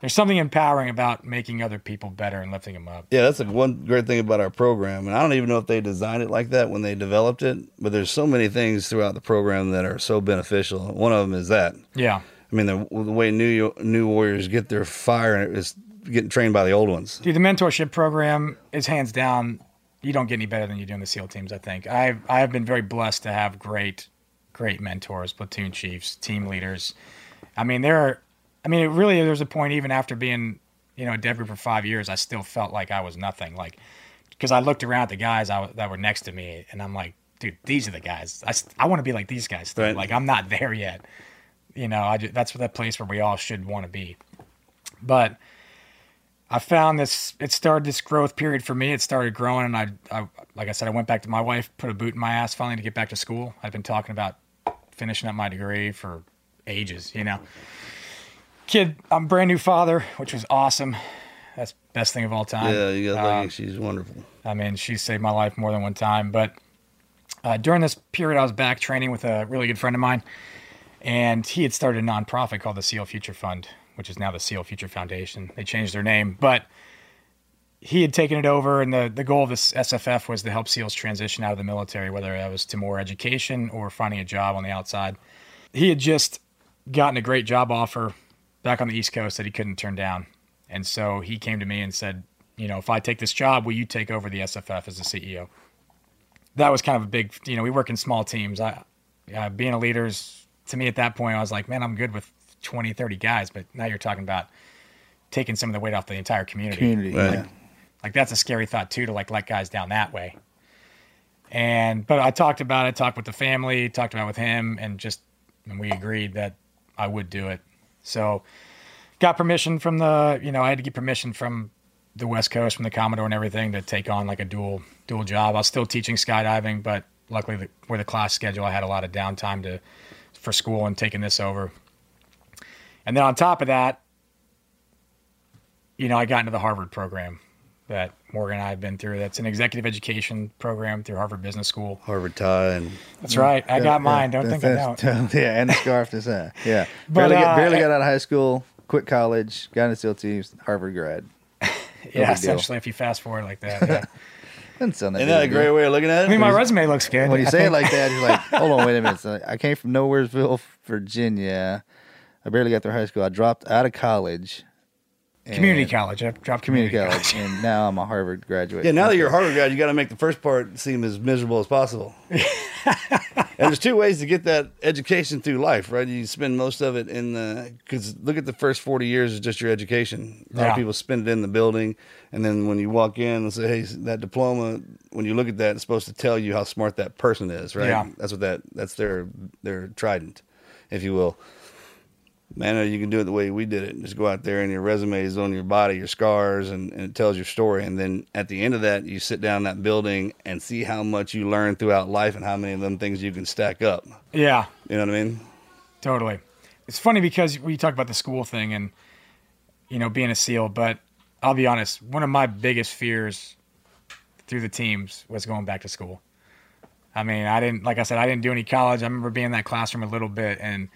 There's something empowering about making other people better and lifting them up. Yeah, that's like one great thing about our program, and I don't even know if they designed it like that when they developed it. But there's so many things throughout the program that are so beneficial. One of them is that. Yeah. I mean, the, the way new new warriors get their fire is getting trained by the old ones. Dude, the mentorship program is hands down. You don't get any better than you do in the SEAL teams. I think I've I have been very blessed to have great, great mentors, platoon chiefs, team leaders. I mean, there are. I mean, it really there's a point even after being, you know, a dev group for five years, I still felt like I was nothing. Like, because I looked around at the guys I, that were next to me, and I'm like, dude, these are the guys. I, I want to be like these guys. Right. Like, I'm not there yet. You know, I ju- that's that place where we all should want to be. But I found this. It started this growth period for me. It started growing, and I, I, like I said, I went back to my wife, put a boot in my ass finally to get back to school. I've been talking about finishing up my degree for ages, you know. Kid, I'm brand new father, which was awesome. That's best thing of all time. Yeah, you got lucky. Um, She's wonderful. I mean, she saved my life more than one time. But uh, during this period, I was back training with a really good friend of mine, and he had started a nonprofit called the SEAL Future Fund, which is now the SEAL Future Foundation. They changed their name, but he had taken it over, and the, the goal of this SFF was to help SEALs transition out of the military, whether that was to more education or finding a job on the outside. He had just gotten a great job offer back on the East Coast that he couldn't turn down. And so he came to me and said, you know, if I take this job, will you take over the SFF as the CEO? That was kind of a big, you know, we work in small teams. I, uh, being a leader is, to me at that point, I was like, man, I'm good with 20, 30 guys. But now you're talking about taking some of the weight off the entire community. Community, like, like that's a scary thought too, to like let guys down that way. And, but I talked about it, talked with the family, talked about it with him, and just, and we agreed that I would do it. So, got permission from the, you know, I had to get permission from the West Coast, from the Commodore and everything to take on like a dual dual job. I was still teaching skydiving, but luckily the, with the class schedule, I had a lot of downtime to for school and taking this over. And then on top of that, you know, I got into the Harvard program that Morgan and I have been through. That's an executive education program through Harvard Business School. Harvard tie and That's right. I got mine. Don't think I That's- don't. yeah, and the scarf is that. Yeah. But, barely, uh, get, barely got out of high school, quit college, got into SEAL teams, Harvard grad. No Yeah, big deal. essentially, if you fast forward like that. Yeah. Doesn't sound that Isn't that of a great deal. way of looking at it? I mean, my resume looks good. When you I say it like that, you're like, hold on, wait a minute. So I came from Nowheresville, Virginia. I barely got through high school. I dropped out of college. Community college. I dropped Community community, college. and now I'm a Harvard graduate. Yeah, now that you're a Harvard grad, you got to make the first part seem as miserable as possible. and there's two ways to get that education through life, right? You spend most of it in the because look at the first 40 years is just your education. A lot Yeah. of people spend it in the building, and then when you walk in and say, "Hey, that diploma," when you look at that, it's supposed to tell you how smart that person is, right? Yeah. That's what that that's their their trident, if you will. Man, you can do it the way we did it. Just go out there and your resume is on your body, your scars, and, and it tells your story. And then at the end of that, you sit down in that building and see how much you learn throughout life and how many of them things you can stack up. Yeah, You know what I mean? totally. It's funny because we talk about the school thing and you know being a SEAL, but I'll be honest. One of my biggest fears through the teams was going back to school. I mean, I didn't like I said I didn't do any college. I remember being in that classroom a little bit and.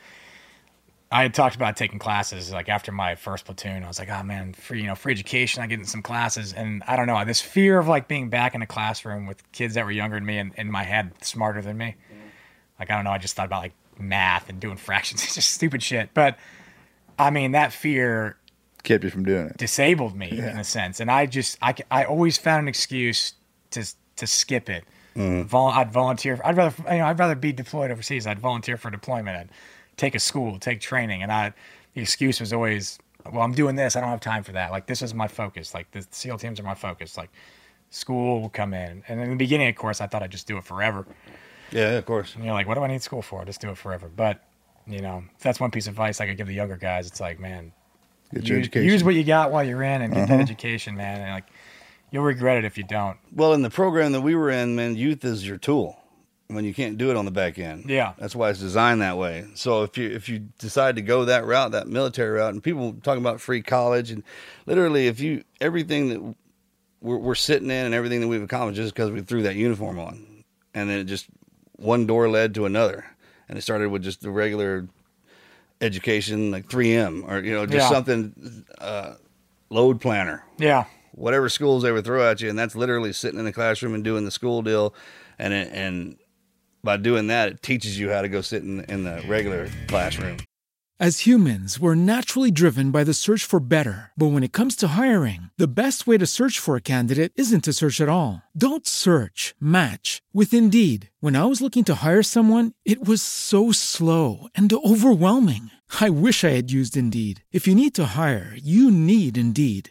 I had talked about taking classes like after my first platoon. I was like, oh man, free you know free education. I get in some classes, and I don't know this fear of like being back in a classroom with kids that were younger than me and in my head smarter than me. Like I don't know. I just thought about like math and doing fractions. It's just stupid shit. But I mean that fear kept you from doing it. disabled me in a sense, and I just I, I always found an excuse to to skip it. Mm. Vol- I'd volunteer. I'd rather you know I'd rather be deployed overseas. I'd volunteer for deployment. I'd take a school, take training, and I the excuse was always, well, I'm doing this. I don't have time for that. Like this is my focus. Like the SEAL teams are my focus. Like school will come in, and in the beginning, of course, I thought I'd just do it forever. Yeah, of course. And you're like, what do I need school for? I'll just do it forever. But you know, that's one piece of advice I could give the younger guys. It's like, man, Get your use, education. use what you got while you're in and get Uh-huh. that education, man. And like, you'll regret it if you don't. Well, in the program that we were in, man, youth is your tool when you can't do it on the back end. Yeah. That's why it's designed that way. So if you if you decide to go that route, that military route, and people talking about free college, and literally, if you everything that we're, we're sitting in and everything that we've accomplished just because we threw that uniform on, and then it just one door led to another, and it started with just the regular education like 3M or you know just Yeah. something uh, load planner Yeah. whatever schools they would throw at you, and that's literally sitting in the classroom and doing the school deal, and it, and by doing that, it teaches you how to go sit in, in the regular classroom. As humans, we're naturally driven by the search for better. But when it comes to hiring, the best way to search for a candidate isn't to search at all. Don't search, match with Indeed. When I was looking to hire someone, it was so slow and overwhelming. I wish I had used Indeed. If you need to hire, you need Indeed.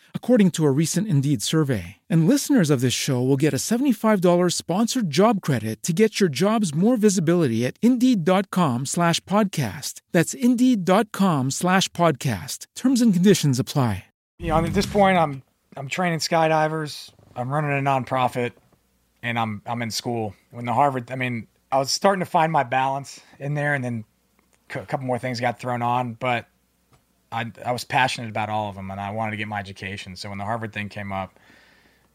According to a recent Indeed survey. And listeners of this show will get a $75 sponsored job credit to get your jobs more visibility at Indeed.com slash podcast. That's Indeed.com slash podcast. Terms and conditions apply. You know, at this point, I'm I'm training skydivers. I'm running a nonprofit, and I'm I'm in school. When the Harvard, I mean, I was starting to find my balance in there, and then a couple more things got thrown on, but I I was passionate about all of them, and I wanted to get my education. So when the Harvard thing came up,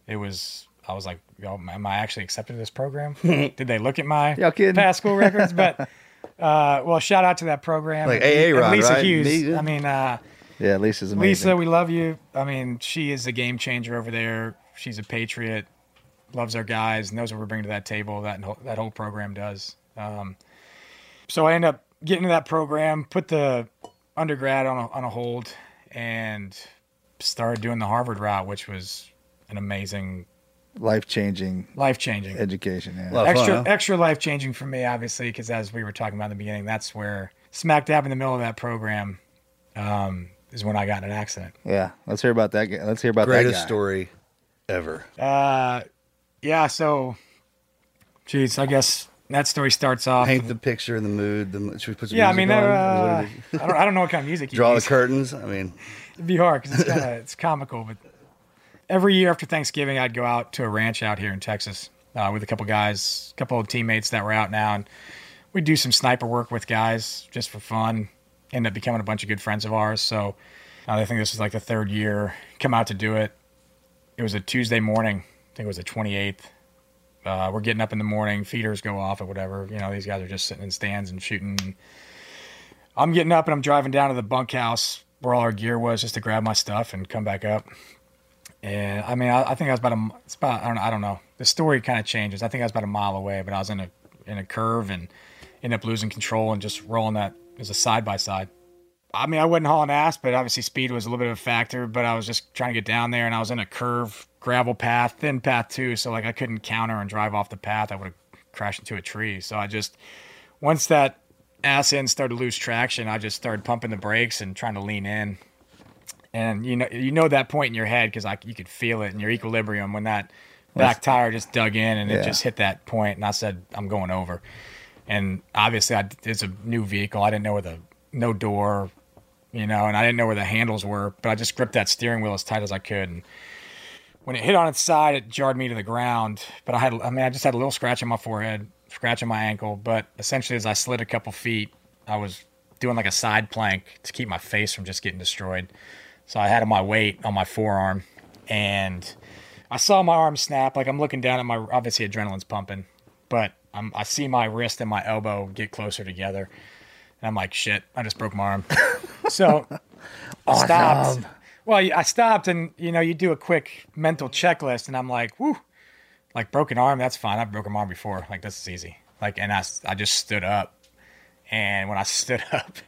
it was I was like, Yo, am I actually accepted to this program? Did they look at my past school records? But uh, well, shout out to that program, Like AA Rod, Lisa right? Hughes. I mean. Uh, Yeah, Lisa's amazing. Lisa, we love you. I mean, she is a game changer over there. She's a patriot, loves our guys, knows what we're bringing to that table. That whole- that whole program does. Um, so I end up getting to that program, put the undergrad on a, on a hold, and started doing the Harvard route, which was an amazing, Life changing life changing education. Yeah. Lot of fun, extra huh? extra life changing for me, obviously, because as we were talking about in the beginning, that's where smack dab in the middle of that program um, is when I got in an accident. Yeah. Let's hear about that guy. Let's hear about Greatest that guy. story ever. Uh, yeah. So, geez, I guess that story starts off. Paint the picture and the mood. The, should we put some yeah, I mean, uh, Is what it I don't, I don't know what kind of music you Draw the curtains. I mean, It'd be hard because it's kind of it's comical. But every year after Thanksgiving, I'd go out to a ranch out here in Texas uh, with a couple guys, a couple of teammates that were out now, and we'd do some sniper work with guys just for fun. End up becoming a bunch of good friends of ours. So uh, I think this is like the third year. Come out to do it. It was a Tuesday morning. I think it was the 28th. Uh, we're getting up in the morning. Feeders go off or whatever. You know, these guys are just sitting in stands and shooting. I'm getting up and I'm driving down to the bunkhouse where all our gear was just to grab my stuff and come back up. And I mean, I, I think I was about a, it's about, I don't, I don't know. The story kind of changes. I think I was about a mile away, but I was in a, in a curve and ended up losing control and just rolling that as a side by side. I mean, I wasn't hauling ass, but obviously speed was a little bit of a factor. But I was just trying to get down there, and I was in a curve, gravel path, thin path too. So like I couldn't counter and drive off the path. I would have crashed into a tree. So I just once that ass end started to lose traction, I just started pumping the brakes and trying to lean in. And you know, you know that point in your head because like you could feel it in your equilibrium when that back tire just dug in and Yeah. it just hit that point, and I said, "I'm going over." And obviously, I, it's a new vehicle. I didn't know where the no door, you know, and I didn't know where the handles were, but I just gripped that steering wheel as tight as I could. And when it hit on its side, it jarred me to the ground. But I had, I mean, I just had a little scratch on my forehead, scratch on my ankle. But essentially, as I slid a couple feet, I was doing like a side plank to keep my face from just getting destroyed. So I had my weight on my forearm, and I saw my arm snap. Like I'm looking down at my, obviously adrenaline's pumping, but I'm, I see my wrist and my elbow get closer together. And I'm like, shit, I just broke my arm. so I stopped. Well, I stopped and, you know, you do a quick mental checklist and I'm like, whoo, like broken arm, that's fine. I've broken my arm before. Like, this is easy. Like, and I, I just stood up. And when I stood up,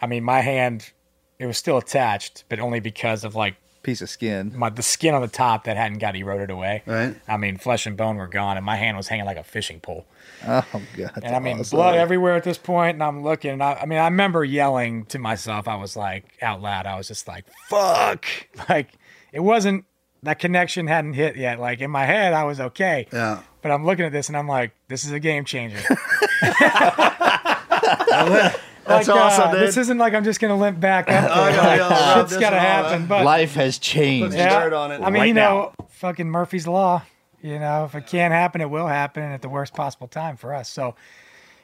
I mean, my hand, it was still attached, but only because of like Piece of skin. my the skin on the top that hadn't got eroded away. Right. I mean, flesh and bone were gone, and my hand was hanging like a fishing pole. Oh god. And I mean, blood everywhere at this point, and I'm looking. And I, I mean, I remember yelling to myself. I was like out loud. I was just like, "Fuck!" Like it wasn't that connection hadn't hit yet. Like in my head, I was okay. Yeah. But I'm looking at this, and I'm like, "This is a game changer." That's Like, uh, awesome, dude. This isn't like I'm just gonna limp back up. I there. know, Like, yeah, rub shit's this gotta happen. But Life has changed. Put some on it I mean, right you know, now. fucking Murphy's Law. You know, if it can't happen, it will happen at the worst possible time for us. So,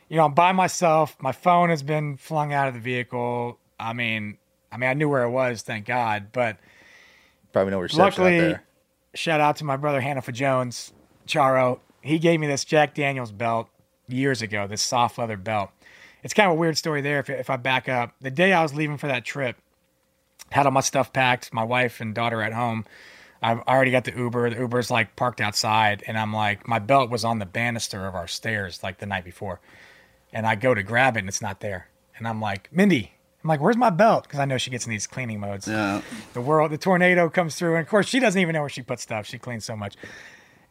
you know, I'm by myself. My phone has been flung out of the vehicle. I mean, I mean, I knew where it was, thank God. But Probably no reception out luckily, there. shout out to my brother Hannaford Jones, Charo. He gave me this Jack Daniels belt years ago, this soft leather belt. It's kind of a weird story there. If, if I back up, the day I was leaving for that trip, had all my stuff packed, my wife and daughter at home. I've already got the Uber. The Uber's like parked outside, and I'm like, my belt was on the banister of our stairs like the night before, and I go to grab it, and it's not there. And I'm like, Mindy, I'm like, where's my belt? Because I know she gets in these cleaning modes. Yeah. The world, the tornado comes through, and of course, she doesn't even know where she puts stuff. She cleans so much.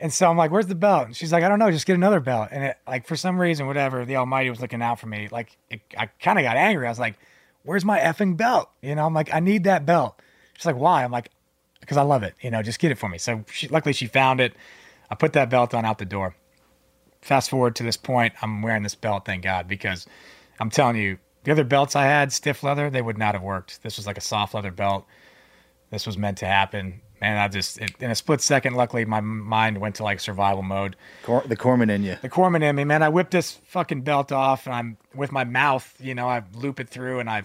And so I'm like, "Where's the belt?" And she's like, "I don't know. Just get another belt." And it, like for some reason, whatever, the Almighty was looking out for me. Like it, I kind of got angry. I was like, "Where's my effing belt?" You know, I'm like, "I need that belt." She's like, "Why?" I'm like, because I love it. You know, just get it for me. So she, luckily she found it. I put that belt on out the door. Fast forward to this point, I'm wearing this belt, thank God, because I'm telling you, the other belts I had, stiff leather, they would not have worked. This was like a soft leather belt. This was meant to happen. And I just, it, in a split second, luckily my mind went to like survival mode. Cor- the corpsman in you. The corpsman in me, man. I whipped this fucking belt off, and I'm with my mouth, you know, I loop it through, and I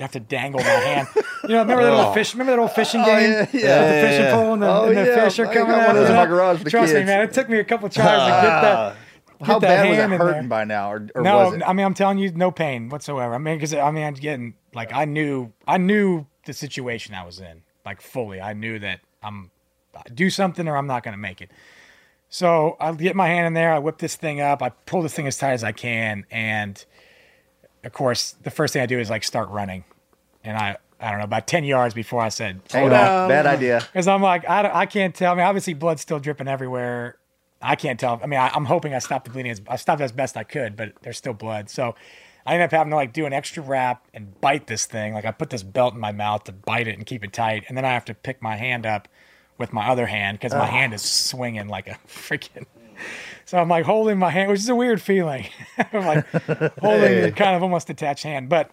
have to dangle my hand. You know, remember that Oh. little fish? Remember that old fishing Oh, game? yeah, With yeah. the fishing yeah. pole and the, Oh, and the yeah. fish are coming out. of Yeah. my garage Trust me, man. It took me a couple tries to get that. Ah. Get How that bad was it hurting by now, or, or no? I mean, I'm telling you, no pain whatsoever. I mean, because I mean, I'm getting like I knew, I knew the situation I was in, like fully. I knew that I'm do something or I'm not going to make it. So I get my hand in there, I whip this thing up, I pull this thing as tight as I can, and of course, the first thing I do is like start running, and I. I don't know, about 10 yards before I said, hold on, bad idea. Because I'm like, I, don't- I can't tell. I mean, obviously, blood's still dripping everywhere. I can't tell. I mean, I, I'm hoping I stopped the bleeding. As, I stopped as best I could, but there's still blood. So I ended up having to like do an extra wrap and bite this thing. Like I put this belt in my mouth to bite it and keep it tight, and then I have to pick my hand up with my other hand because my hand is swinging like a freaking. So I'm like holding my hand, which is a weird feeling. I'm like holding a kind of almost detached hand, but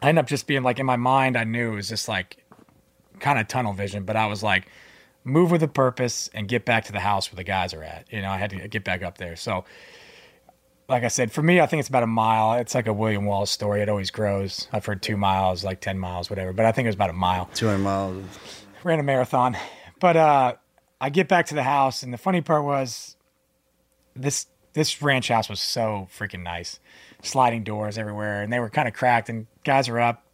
I end up just being like in my mind. I knew it was just like kind of tunnel vision, but I was like, move with a purpose and get back to the house where the guys are at. You know, I had to get back up there. So, like I said, for me, I think it's about a mile. It's like a William Wallace story. It always grows. I've heard two miles, like 10 miles, whatever, but I think it was about a mile. 200 miles. Ran a marathon. But uh, I get back to the house, and the funny part was this this ranch house was so freaking nice. Sliding doors everywhere, and they were kind of cracked, and guys are up.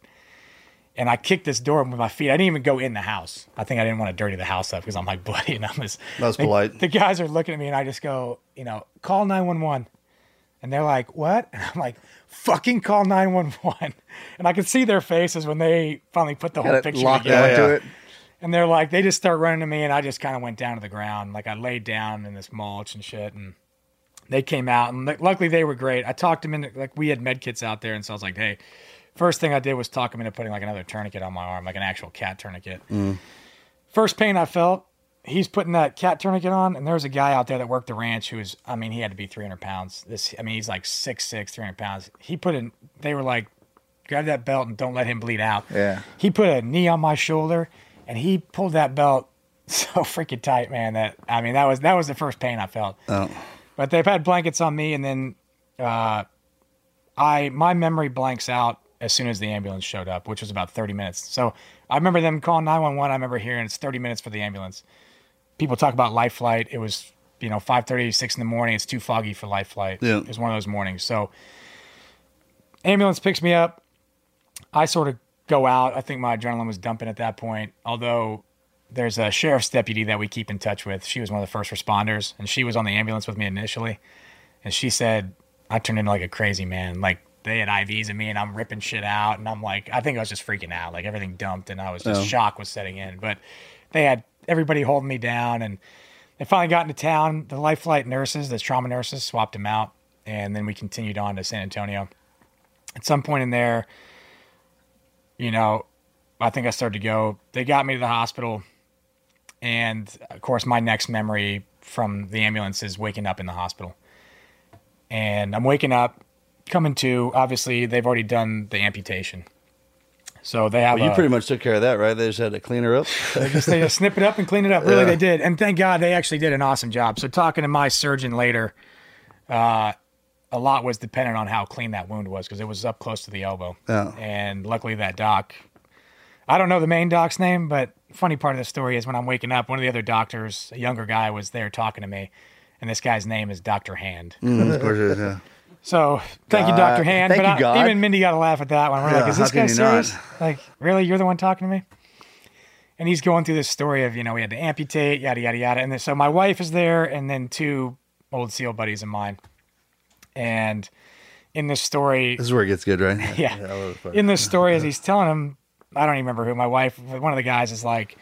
And I kicked this door with my feet. I didn't even go in the house. I think I didn't want to dirty the house up because I'm like bloody and I'm just. That's polite. The guys are looking at me, and I just go, you know, call 911. And they're like, what? And I'm like, fucking call 911. And I could see their faces when they finally put the whole Got it picture locked together. onto it. And they're like, they just start running to me, and I just kind of went down to the ground. Like I laid down in this mulch and shit, and they came out, and luckily they were great. I talked them into like we had med kits out there, and so I was like, hey, first thing I did was talk them into putting like another tourniquet on my arm, like an actual cat tourniquet. Mm. First pain I felt, he's putting that cat tourniquet on, and there was a guy out there that worked the ranch who was, I mean, he had to be 300 pounds. This, I mean, he's like 6'6", 300 pounds. He put in, they were like, grab that belt and don't let him bleed out. Yeah. He put a knee on my shoulder, and he pulled that belt so freaking tight, man. That I mean, that was that was the first pain I felt. Oh. But they've had blankets on me, and then uh, I my memory blanks out as soon as the ambulance showed up, which was about 30 minutes. So I remember them calling 911. I remember hearing it's 30 minutes for the ambulance. People talk about life flight. It was you know 5:30, 6 in the morning. It's too foggy for life flight. Yeah. It was one of those mornings. So ambulance picks me up. I sort of go out. I think my adrenaline was dumping at that point. Although there's a sheriff's deputy that we keep in touch with. She was one of the first responders, and she was on the ambulance with me initially. And she said I turned into like a crazy man. Like they had IVs in me, and I'm ripping shit out, and I'm like, I think I was just freaking out. Like everything dumped, and I was just Oh. shock was setting in. But they had everybody holding me down, and they finally got into town. The life flight nurses, the trauma nurses, swapped them out, and then we continued on to San Antonio. At some point in there, you know, I think I started to go. They got me to the hospital, and of course, my next memory from the ambulance is waking up in the hospital. And I'm waking up, coming to. Obviously, they've already done the amputation, so they have. Well, you a- pretty much took care of that, right? They just had to clean her up. they just they just snip it up and clean it up. Really, Yeah. they did, and thank God they actually did an awesome job. So talking to my surgeon later, uh, a lot was dependent on how clean that wound was because it was up close to the elbow. Yeah. And luckily that doc, I don't know the main doc's name, but funny part of the story is when I'm waking up, one of the other doctors, a younger guy, was there talking to me, and this guy's name is Doctor Hand. Mm, of course yeah. So thank you, Doctor Hand. Thank but you, I- God. even Mindy got to laugh at that one. We're Yeah, like, is this guy you not? serious? Like, really, you're the one talking to me? And he's going through this story of you know we had to amputate, yada yada yada. And then, so my wife is there, and then two old SEAL buddies of mine. And in this story, This is where it gets good, right? yeah. It. In this story, as he's telling him, I don't even remember who my wife, one of the guys is like,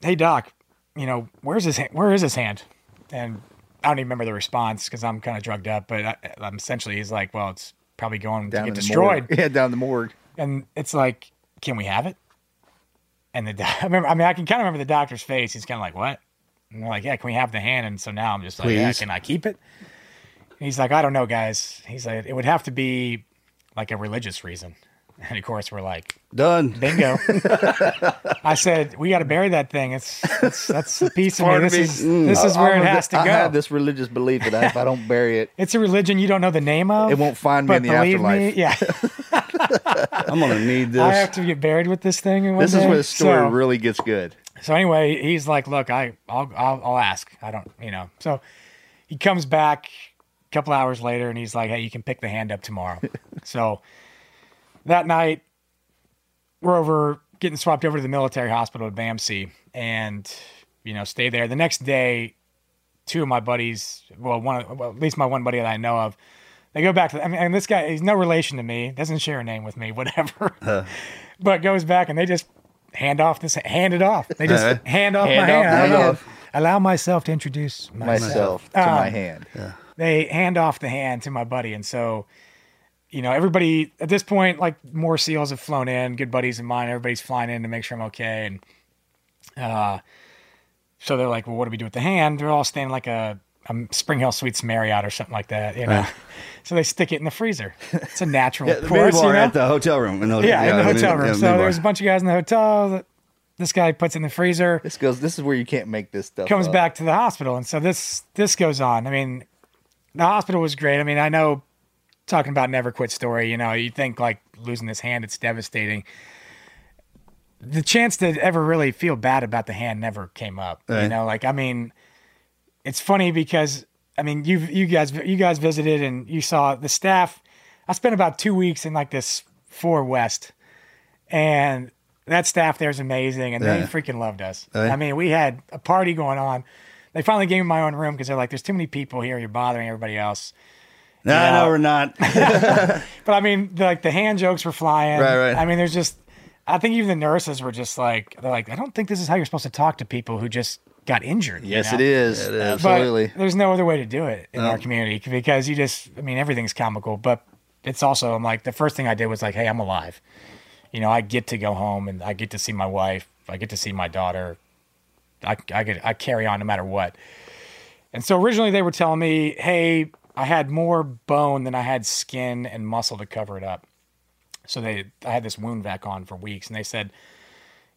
"Hey doc, you know where's his hand? Where is his hand?" And I don't even remember the response because I'm kind of drugged up. But I, I'm essentially, he's like, "Well, it's probably going Down to get destroyed." morgue. Yeah, down the morgue. And it's like, "Can we have it?" And the doc- I remember, I mean, I can kind of remember the doctor's face. He's kind of like, "What?" And we're like, "Yeah, can we have the hand?" And so now I'm just like, "Yeah, can I keep it?" And he's like, "I don't know, guys." He's like, "It would have to be like a religious reason." And of course, we're like, Done. Bingo. I said, we got to bury that thing. It's, it's that's a piece of me. This me- is mm. this is where I'm it has to I go. I have this religious belief that if I don't bury it, It's a religion you don't know the name of. It won't find me in the afterlife. Me, yeah, I'm gonna need this. I have to get buried with this thing. This is where the story So- really gets good. So anyway, he's like, "Look, I, I'll, I'll, I'll ask. I don't, you know." So he comes back a couple hours later, and he's like, "Hey, you can pick the hand up tomorrow." so that night, we're over getting swapped over to the military hospital at BAMC, and you know, stay there. The next day, two of my buddies, well, one, well, at least my one buddy that I know of, they go back to. I mean, and this guy, he's no relation to me, doesn't share a name with me, whatever. but goes back and they just hand off this, hand it off. They just Uh-huh. hand off Hand my off hand. the I hand. Allow myself to introduce myself, Myself to my Um, hand. They hand off the hand to my buddy, and so you know everybody at this point, like more SEALs have flown in, good buddies of mine. Everybody's flying in to make sure I'm okay, and uh, so they're like, "Well, what do we do with the hand?" They're all staying like a, a Spring Hill Suites Marriott or something like that, you know. So they stick it in the freezer. It's a natural Yeah, the course, minibar you know? at the hotel room. In the, yeah, in the hotel room. yeah, so there's a bunch of guys in the hotel. That this guy puts in the freezer. This goes. This is where you can't make this stuff. Comes up. back to the hospital, and so this this goes on. I mean, the hospital was great. I mean, I know talking about never quit story. You know, you think like losing this hand, it's devastating. The chance to ever really feel bad about the hand never came up. You know, like I mean, it's funny because I mean, you you guys you guys visited and you saw the staff. I spent about two weeks in like this four west, and that staff there is amazing, and they freaking loved us. Right. I mean, we had a party going on. They finally gave me my own room because they're like, "There's too many people here. You're bothering everybody else." No, Yeah. no, we're not. But I mean, like the hand jokes were flying. Right, right. I mean, there's just. I think even the nurses were just like, they're like, I don't think this is how you're supposed to talk to people who just got injured. you Yes, know? it is. It is. Absolutely. there's no other way to do it in No. our community because you just, I mean, everything's comical, but it's also, I'm like, the first thing I did was like, hey, I'm alive. You know, I get to go home and I get to see my wife. I get to see my daughter. I, I get, I carry on no matter what. And so originally they were telling me, hey, I had more bone than I had skin and muscle to cover it up. So they, I had this wound vac on for weeks, and they said,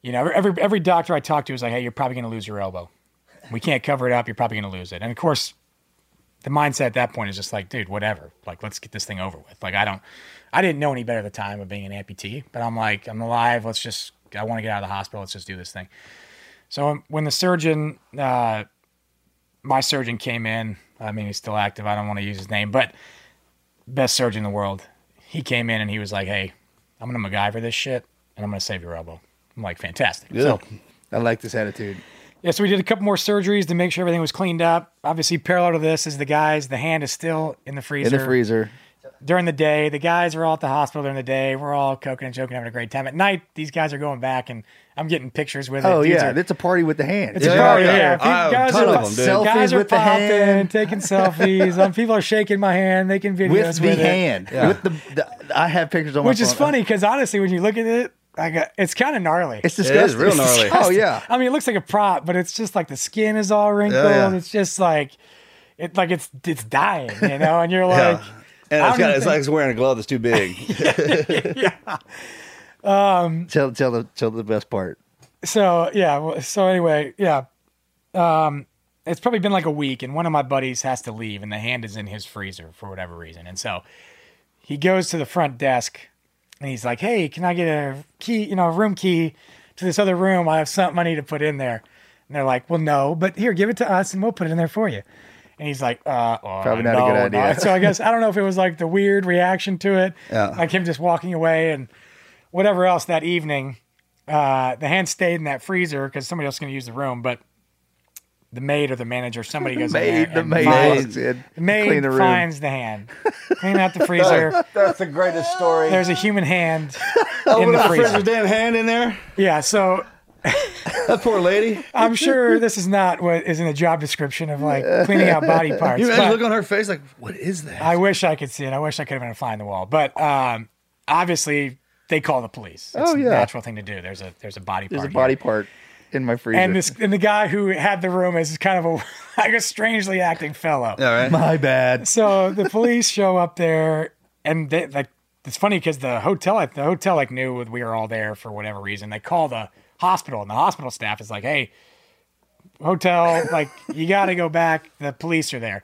you know, every every doctor I talked to was like, hey, you're probably going to lose your elbow. We can't cover it up. You're probably going to lose it. And of course, the mindset at that point is just like, dude, whatever. Like, let's get this thing over with. Like, I don't, I didn't know any better at the time of being an amputee, but I'm like, I'm alive. Let's just, I want to get out of the hospital. Let's just do this thing. So when the surgeon, uh, my surgeon came in, I mean, he's still active. I don't want to use his name, but best surgeon in the world. He came in and he was like, hey, I'm going to MacGyver this shit and I'm going to save your elbow. I'm like, fantastic. Good. So I like this attitude. yeah, so we did a couple more surgeries to make sure everything was cleaned up. Obviously, parallel to this is the guys. The hand is still in the freezer. In the freezer. During the day, the guys are all at the hospital during the day. We're all coking and joking, having a great time. At night, these guys are going back, and I'm getting pictures with it. Oh Dudes yeah, are- it's a party with the hand. it's a party. Yeah, People- I have guys are, of them, dude. Selfies guys are with the popping, hand. taking selfies. um, people are shaking my hand, making videos with the with it. hand. With the, the, I have pictures on my which is phone. funny because honestly, when you look at it, I got it's kind of gnarly. It's disgusting. is real gnarly. Oh yeah. I mean, it looks like a prop, but it's just like the skin is all wrinkled. yeah. It's just like it like it's it's dying, you know. And you're like, Yeah. And I it's, don't got, even it's like it's wearing a glove that's too big. Tell tell the tell the best part. so yeah. well, So anyway, yeah. Um, it's probably been like a week, and one of my buddies has to leave, and the hand is in his freezer for whatever reason, and so he goes to the front desk, and he's like, "Hey, can I get a key? You know, a room key to this other room? I have something I need to put in there." And they're like, "Well, no, but here, give it to us, and we'll put it in there for you." And he's like, uh, oh, Probably not a no, good no." idea. So I guess I don't know if it was like the weird reaction to it, Yeah. like him just walking away and whatever else that evening. Uh, the hand stayed in that freezer because somebody else is going to use the room, but the maid or the manager, somebody goes in there the and maid finds- walks the maid clean the room. finds the hand, clean out the freezer. That's the greatest story. There's a human hand oh, in the the freezer. freezer's damn hand in there. Yeah, so That poor lady. I'm sure this is not what is in the job description of like cleaning out body parts. You imagine but look on her face like, what is that? I wish I could see it. I wish I could have been a fly on the wall. But um, obviously, they call the police. It's Oh, a yeah. natural thing to do. There's a there's a body There's a body here. part in my freezer. And this and the guy who had the room is kind of a like a strangely acting fellow. All right. my bad. So the police show up there, and they like it's funny because the hotel at the hotel like knew we were all there for whatever reason. They call the hospital, and the hospital staff is like, "Hey, hotel, like you got to go back. The police are there."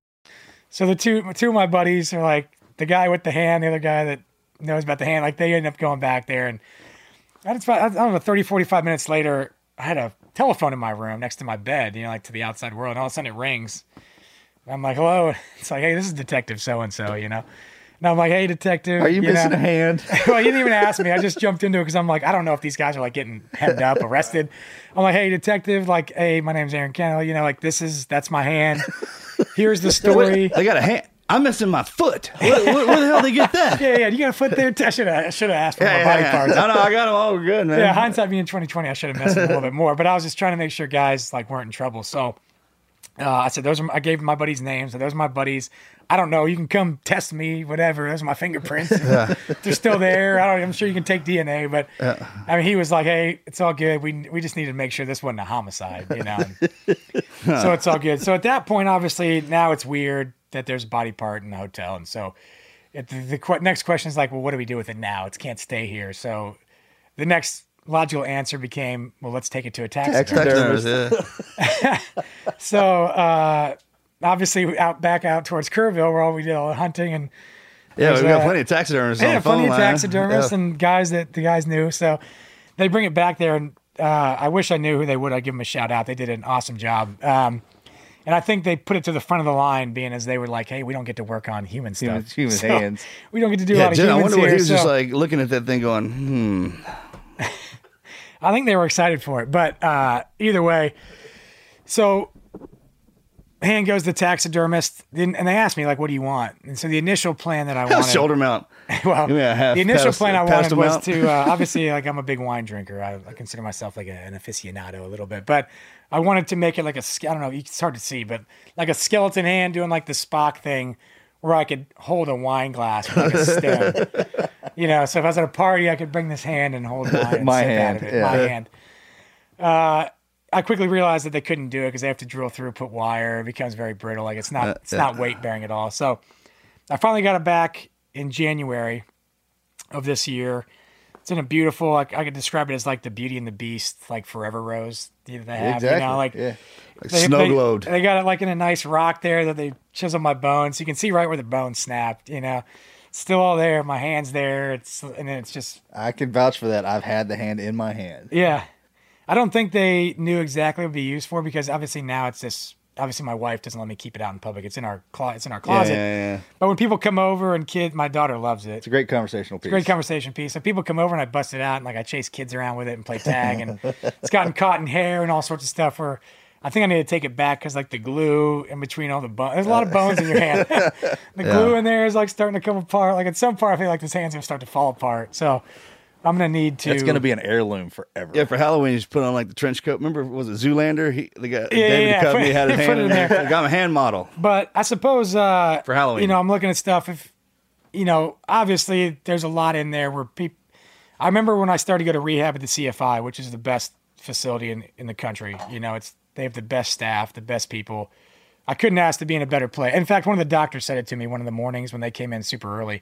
So the two two of my buddies are like the guy with the hand, the other guy that knows about the hand. Like they end up going back there, and I don't know 30, 45 minutes later, I had a telephone in my room next to my bed, you know, like to the outside world. And all of a sudden it rings. And I'm like, hello. It's like, hey, this is Detective so and so, you know. And I'm like, hey, detective. Are you, missing know? a hand? well, you didn't even ask me. I just jumped into it because I'm like, I don't know if these guys are like getting hemmed up, arrested. I'm like, hey, detective, like, hey, my name's Aaron Kendall. You know, like, this is, that's my hand. Here's the story. They got a hand. I'm missing my foot. Where, where, where the hell did they get that? Yeah, yeah. You got a foot there? I should have, I should have asked for Yeah, yeah, body yeah. parts. No, no, I got them all good, man. Yeah, hindsight being 2020, I should have messed them a little bit more. But I was just trying to make sure guys like weren't in trouble. So uh, I said, those are. My, I gave my buddies names. So those are my buddies. I don't know. You can come test me, whatever. Those are my fingerprints. They're still there. I don't. I'm sure you can take DNA. But I mean, he was like, "Hey, it's all good. We we just needed to make sure this wasn't a homicide, you know." so it's all good. So at that point, obviously, now it's weird that there's a body part in the hotel, and so it, the, the que- next question is like, well, what do we do with it now? It can't stay here. So the next logical answer became, well, let's take it to a taxidermist. Taxidermist. So uh, obviously, out back out towards Kerrville, where all we did all the hunting and Yeah, we got uh, plenty of taxidermists yeah, plenty of taxidermists Yeah. and guys that the guys knew. So they bring it back there, and uh, I wish I knew who they would. I'd give them a shout out. They did an awesome job. Um, and I think they put it to the front of the line, being as they were like, "Hey, we don't get to work on human stuff, Human- human So hands. We don't get to do a Yeah, lot of Jen, I humans wonder what he was just like looking at that thing going, hmm. I think they were excited for it, but uh, either way, so hand goes the taxidermist, and they asked me like, "What do you want?" And so the initial plan that I wanted, Shoulder mount. well, a half the initial past- plan I wanted was to uh, obviously like I'm a big wine drinker. I, I consider myself like a, an aficionado a little bit, but I wanted to make it like a I don't know, it's hard to see, but like a skeleton hand doing like the Spock thing, where I could hold a wine glass with like a stem. You know, so if I was at a party, I could bring this hand and hold. And My hand, out of it. yeah. My hand. Uh, I quickly realized that they couldn't do it because they have to drill through, put wire. It becomes very brittle. Like it's not, Uh, it's not weight bearing at all. So I finally got it back in January of this year. It's in a beautiful, like I could describe it as like the Beauty and the Beast, like Forever Rose that they have. You Exactly. know, like yeah. Like they, snow they- globed. They got it like in a nice rock there that they chisel my bones. You can see right where the bone snapped. You know, still all there. My hand's there. It's and then it's just I can vouch for that. I've had the hand in my hand. yeah. I don't think they knew exactly what it'd be used for because obviously now it's this. Obviously, my wife doesn't let me keep it out in public. It's in our closet. It's in our closet. yeah, yeah. But when people come over and kid, my daughter loves it. It's a great conversational piece. Great conversation piece. So people come over and I bust it out and like I chase kids around with it and play tag and it's gotten caught in hair and all sorts of stuff. Where I think I need to take it back because like the glue in between all the bones. There's a lot of bones in your hand. the glue in there is like starting to come apart. Like at some part, I feel like this hand's gonna start to fall apart. So I'm gonna need to. It's going to be an heirloom forever. Yeah, for Halloween, you just put on like the trench coat. Remember, was it Zoolander? He, the guy, Yeah, David yeah, Duchovny put- had his hand it in in there. there. Got him a hand model. But I suppose uh, For Halloween. you know, I'm looking at stuff. If you know, obviously, there's a lot in there where people. I remember when I started to go to rehab at the CFI, which is the best facility in in the country. You know, it's they have the best staff, the best people. I couldn't ask to be in a better place. In fact, one of the doctors said it to me one of the mornings when they came in super early.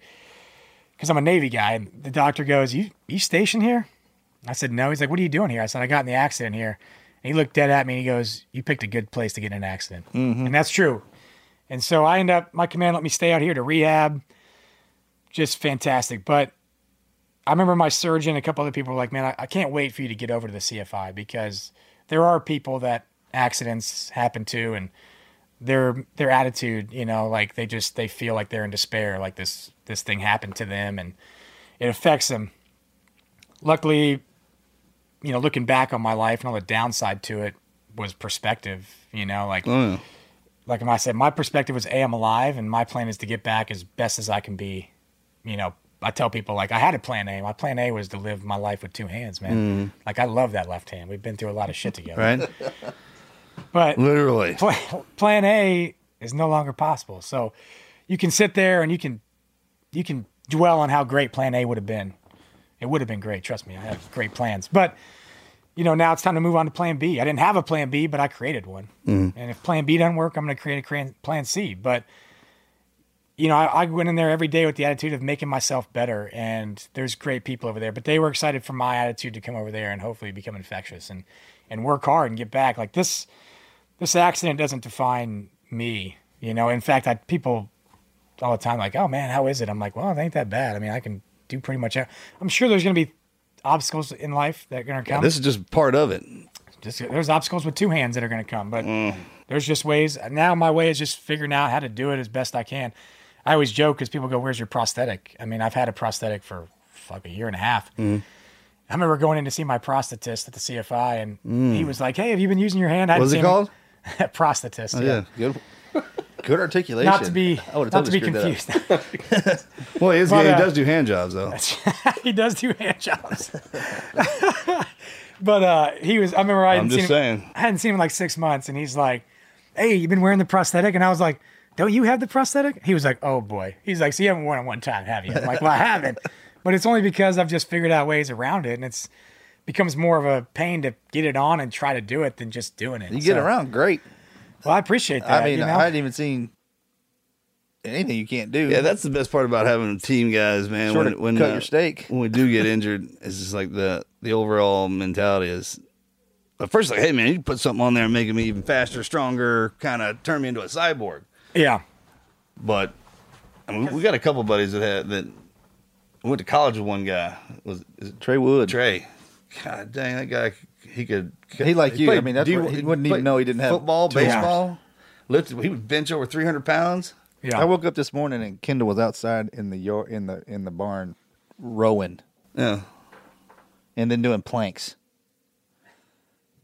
because I'm a Navy guy. And the doctor goes, "You you stationed here?" I said, "No." He's like, "What are you doing here?" I said, "I got in the accident here." And he looked dead at me and he goes, "You picked a good place to get in an accident," mm-hmm. and that's true. And so I end up, my command let me stay out here to rehab. Just fantastic. But I remember my surgeon, a couple other people were like, man, I, I can't wait for you to get over to the CFI because there are people that accidents happen to and their their attitude, you know, like they just they feel like they're in despair, like this this thing happened to them and it affects them. Luckily, you know, looking back on my life and all the downside to it was perspective, you know, like Oh, yeah. like I said, my perspective was, A, I'm alive, and my plan is to get back as best as I can be. You know, I tell people, like, I had a plan A. My plan A was to live my life with two hands, man. Mm-hmm. Like, I love that left hand. We've been through a lot of shit together. Right? But Literally. plan, plan A is no longer possible. So you can sit there and you can you can dwell on how great plan A would have been. It would have been great, trust me. I have great plans. But you know, now it's time to move on to plan B. I didn't have a plan B, but I created one. Mm. And if plan B doesn't work, I'm going to create a plan C. But you know, I, I went in there every day with the attitude of making myself better. And there's great people over there, but they were excited for my attitude to come over there and hopefully become infectious and and work hard and get back. Like this, this accident doesn't define me. You know, in fact, I people all the time like, oh man, how is it? I'm like, well, it ain't that bad. I mean, I can do pretty much. every-" I'm sure there's going to be obstacles in life that are going to come. This is just part of it. just there's obstacles with two hands that are going to come, but mm. there's just ways. Now my way is just figuring out how to do it as best I can. I always joke because people go, "Where's your prosthetic?" I mean, I've had a prosthetic for fuck a year and a half. Mm-hmm. I remember going in to see my prosthetist at the CFI, and mm. he was like, "Hey, have you been using your hand?" What's it him- called? prosthetist. Oh, yeah. yeah. Good. Good articulation. Not to be not to be screwed that up. confused. Well, he, is, But, he uh, does do hand jobs, though. he does do hand jobs. but uh, he was. I remember I hadn't seen him. I hadn't seen him in like six months, and he's like, "Hey, you've been wearing the prosthetic?" And I was like, "Don't you have the prosthetic?" He was like, "Oh boy." He's like, "So you haven't worn it one time, have you?" I'm like, "Well, I haven't, but it's only because I've just figured out ways around it, and it's becomes more of a pain to get it on and try to do it than just doing it." You get So- around great. Well, I appreciate that. I mean, you know? I hadn't even seen anything you can't do. Yeah, that's the best part about having a team guys, man. Sort when when cut uh, your steak. when we do get injured, it's just like the the overall mentality is. At first, like, hey man, you put something on there and make me even faster, stronger, kind of turn me into a cyborg. yeah. But I mean, we got a couple buddies that had that went to college with one guy. Was is it Trey Wood. Trey? God dang, that guy. He could. He like you. played I mean, that's D- what- he wouldn't even know he didn't have football, two hands. baseball. Lifted. He would bench over three hundred pounds. Yeah. I woke up this morning and Kendall was outside in the yard in the in the barn rowing Yeah. and then doing planks.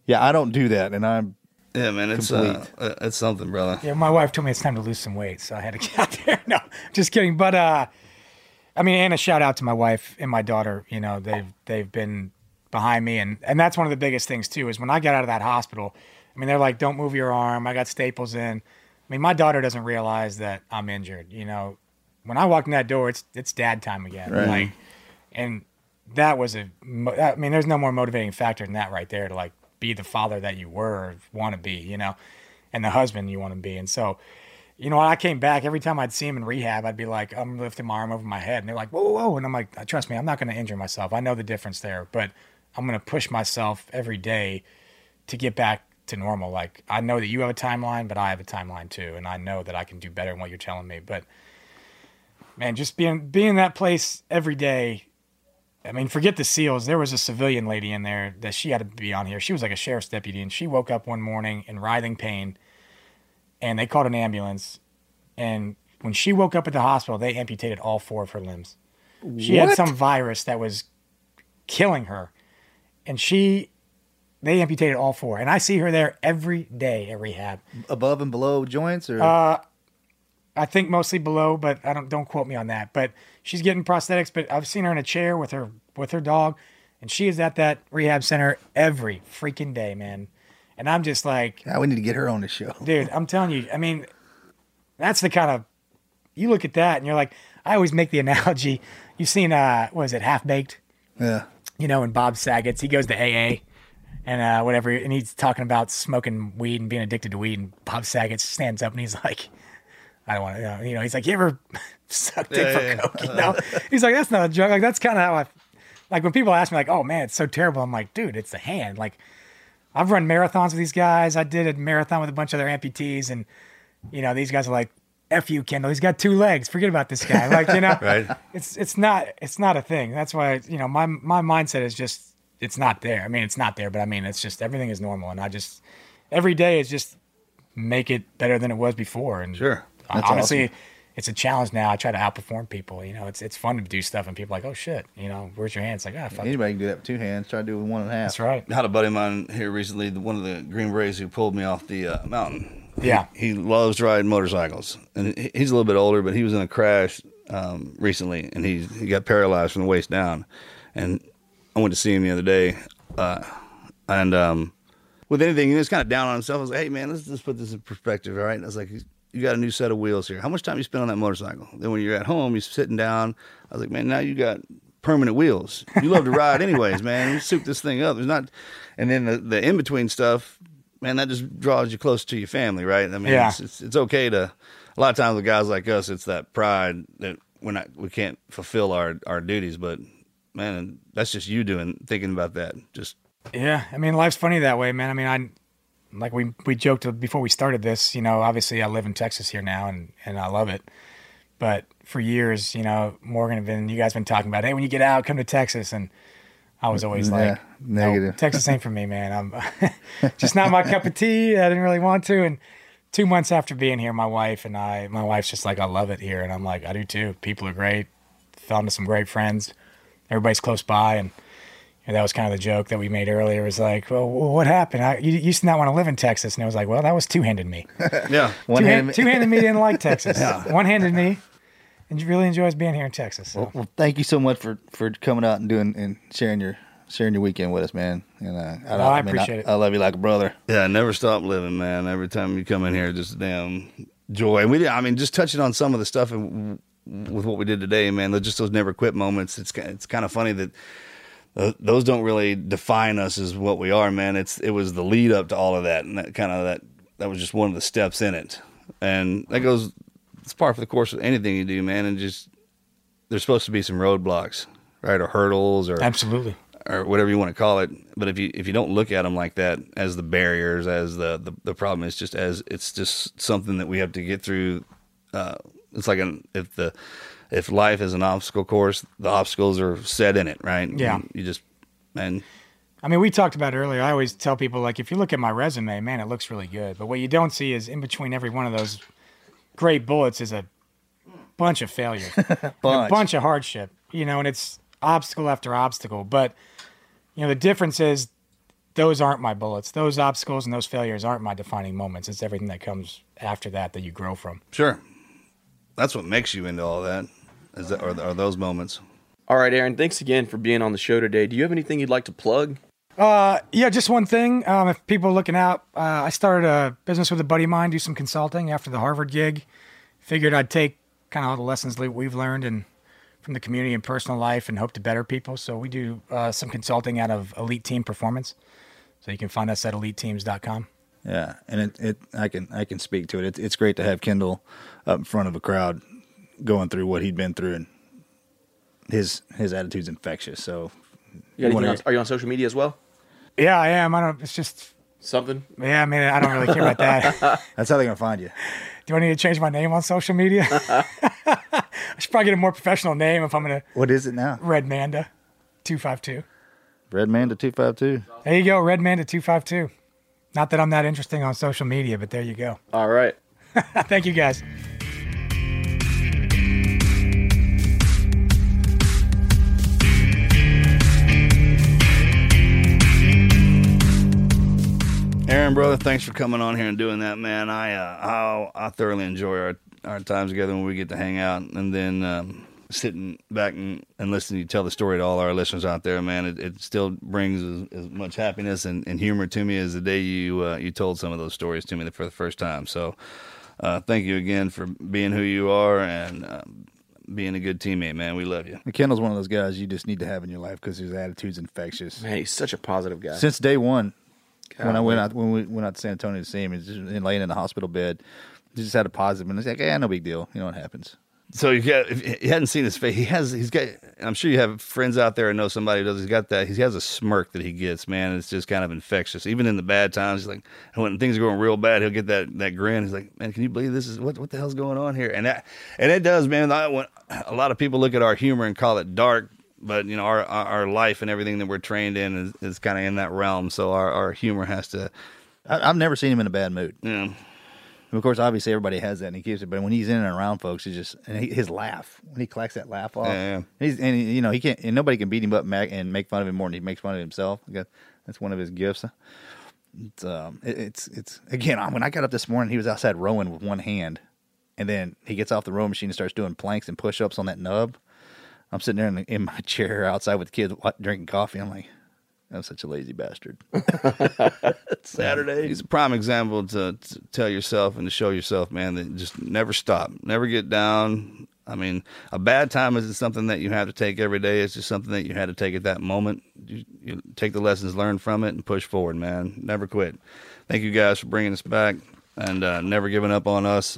Yeah, I don't do that, and I'm Yeah, man, it's uh, Complete. uh, it's something, brother. Yeah, my wife told me it's time to lose some weight, so I had to get out there. No, just kidding. But uh, I mean, and a shout out to my wife and my daughter. You know, they've they've been behind me, and and that's one of the biggest things too. Is when I got out of that hospital, I mean, they're like, "Don't move your arm." I got staples in. I mean, my daughter doesn't realize that I'm injured. You know, when I walk in that door, it's it's dad time again. Right. Like, and that was a. I mean, there's no more motivating factor than that right there to like be the father that you were or want to be. You know, and the husband you want to be. And so, you know, when I came back, every time I'd see him in rehab, I'd be like, I'm lifting my arm over my head. And they're like, whoa, whoa, whoa. And I'm like, trust me, I'm not going to injure myself. I know the difference there, but I'm going to push myself every day to get back to normal. Like, I know that you have a timeline, but I have a timeline too. And I know that I can do better than what you're telling me. But man, just being, being in that place every day, I mean, forget the SEALs. There was a civilian lady in there that she had to be on here. She was like a sheriff's deputy, and she woke up one morning in writhing pain, and they called an ambulance. And when she woke up at the hospital, they amputated all four of her limbs. She had some virus that was killing her, and she, they amputated all four. And I see her there every day at rehab. above and below joints, or Uh, I think mostly below, but I don't don't quote me on that. But she's getting prosthetics. But I've seen her in a chair with her with her dog, and she is at that rehab center every freaking day, man. And I'm just like, Ah, we need to get her on the show. dude, I'm telling you. I mean, that's the kind of you look at that and you're like, I always make the analogy. You've seen uh, what is it, Half Baked? Yeah, you know, when Bob Saget's, he goes to AA and uh, whatever, and he's talking about smoking weed and being addicted to weed. And Bob Saget stands up and he's like, I don't want to, you know, he's like, you ever sucked dick Yeah, for yeah. coke? You know, he's like, that's not a joke. Like that's kind of how I, like when people ask me, like, oh man, it's so terrible. I'm like, dude, it's the hand. Like, I've run marathons with these guys. I did a marathon with a bunch of other amputees, and you know, these guys are like, "F you, Kendall. He's got two legs. Forget about this guy." Like, you know, Right. It's it's not it's not a thing. That's why you know my my mindset is just it's not there. I mean, it's not there, but I mean, it's just everything is normal, and I just every day is just make it better than it was before. And Sure. That's honestly. awesome. It's a challenge now. I try to outperform people. You know, it's it's fun to do stuff, and people are like, oh shit, you know, where's your hands? Like, ah, fuck. Anybody can do that with two hands. Try to do it with one and a half. That's right. I had a buddy of mine here recently, one of the Green Berets who pulled me off the uh, mountain. He- Yeah. He, loves riding motorcycles. And he's a little bit older, but he was in a crash um, recently and he, he got paralyzed from the waist down. And I went to see him the other day. Uh, and um, with anything, he was kind of down on himself. I was like, hey, man, let's just put this in perspective, all right? I was like, you got a new set of wheels here. How much time you spend on that motorcycle? Then when you're at home, you're sitting down. I was like, man, now you got permanent wheels. You love to ride anyways, man. You soup this thing up. There's not, and then the, the in between stuff, man, that just draws you close to your family, right? I mean, Yeah. it's, it's it's okay to. A lot of times with guys like us, it's that pride that we're not, we can't fulfill our our duties, but man, that's just you doing thinking about that. Just Yeah, I mean, life's funny that way, man. I mean, I like we we joked before we started this. You know, obviously, I live in Texas here now, and and I love it. But for years, you know, Morgan and been you guys been talking about, hey, when you get out, come to Texas, and I was always Yeah, like, no, negative. Texas ain't for me, man. I'm just not my cup of tea. I didn't really want to, and. Two months after being here, my wife and I, my wife's just like, I love it here. And I'm like, I do too. People are great. Fell into some great friends. Everybody's close by. And and that was kind of the joke that we made earlier. It was like, well, what happened? I, you used to not want to live in Texas. And it was like, well, that was two-handed me. yeah, Two-hand, two-handed me didn't like Texas. One-handed me and you really enjoys being here in Texas. So. Well, well, thank you so much for, for coming out and doing and sharing your sharing your weekend with us, man. And uh, Oh, I appreciate it. I love you like a brother. Yeah, never stop living, man. Every time you come in here, just damn joy. And we did. I mean, just touching on some of the stuff and with what we did today, man. Just those never quit moments. It's it's kind of funny that uh, those don't really define us as what we are, man. It's it was the lead up to all of that, and that kind of that that was just one of the steps in it, and that goes. It's part of the course of anything you do, man. And just there's supposed to be some roadblocks, right, or hurdles, or Absolutely. or whatever you want to call it. But if you if you don't look at them like that as the barriers, as the the, the problem, it's just as it's just something that we have to get through. Uh, it's like an if the if life is an obstacle course, the obstacles are set in it, right? Yeah. You, you just and I mean, we talked about it earlier. I always tell people, like, if you look at my resume, man, it looks really good. But what you don't see is in between every one of those great bullets is a bunch of failure, a Bunch. bunch of hardship, you know, and it's obstacle after obstacle. But, you know, the difference is those aren't my bullets. Those obstacles and those failures aren't my defining moments. It's everything that comes after that that you grow from. sure, that's what makes you into all that. Is that are, are those moments? All right, Aaron, thanks again for being on the show today. Do you have anything you'd like to plug? Uh, yeah, just one thing. Um, if people are looking out, uh, I started a business with a buddy of mine, do some consulting after the Harvard gig. Figured I'd take kind of all the lessons we've learned and from the community and personal life and hope to better people. So we do uh, some consulting out of Elite Team Performance. So you can find us at eliteteams.com. Yeah, and it, it I can I can speak to it. it. It's great to have Kendall up in front of a crowd, going through what he'd been through, and his his attitude's infectious. So, You got anything wanna- on, are you on social media as well? Yeah, I am. I don't. It's just. Something. Yeah, I mean, I don't really care about that. that's how they're gonna find you. do I need to change my name on social media? I should probably get a more professional name if I'm gonna What is it now? Red Manda, two five two. Red Manda two five two. There you go, Red Manda two five two. Not that I'm that interesting on social media, but there you go. All right. Thank you guys. Aaron, brother, thanks for coming on here and doing that, man. I uh, I, I thoroughly enjoy our our times together when we get to hang out, and then um, sitting back and, and listening to you tell the story to all our listeners out there, man. It, it still brings as, as much happiness and, and humor to me as the day you uh, you told some of those stories to me for the first time. So, uh, thank you again for being who you are and um, being a good teammate, man. We love you. Kendall's one of those guys you just need to have in your life because his attitude's infectious. Man, he's such a positive guy. Since day one, when I went out when we went out to San Antonio to see him, he's just laying in the hospital bed, He just had a positive, and it's like, yeah, no big deal. You know what happens. So you got if you hadn't seen his face. He has he's got. I'm sure you have friends out there and know somebody who does. He's got that. He has a smirk that he gets. Man, it's just kind of infectious. Even in the bad times, he's like when things are going real bad, he'll get that that grin. He's like, man, can you believe this is what what the hell's going on here? And that and it does, man. I, when, a lot of people look at our humor and call it dark, but you know our our, life and everything that we're trained in is, is kind of in that realm. So our our humor has to. I, I've never seen him in a bad mood. Yeah. And of course, obviously, everybody has that, and he keeps it. But when he's in and around folks, he just and he, his laugh when he clacks that laugh off. Yeah, yeah. He's and he, you know he can't and nobody can beat him up and make fun of him more than he makes fun of himself. That's one of his gifts. It's um, it, it's it's again when I got up this morning, he was outside rowing with one hand, and then he gets off the rowing machine and starts doing planks and push ups on that nub. I'm sitting there in, in my chair outside with the kids drinking coffee. I'm like, I'm such a lazy bastard. Saturday. He's a prime example to, to tell yourself and to show yourself, man, that just never stop, never get down. I mean, a bad time isn't something that you have to take every day. It's just something that you had to take at that moment. You, you take the lessons learned from it and push forward, man. Never quit. Thank you guys for bringing us back and uh, never giving up on us.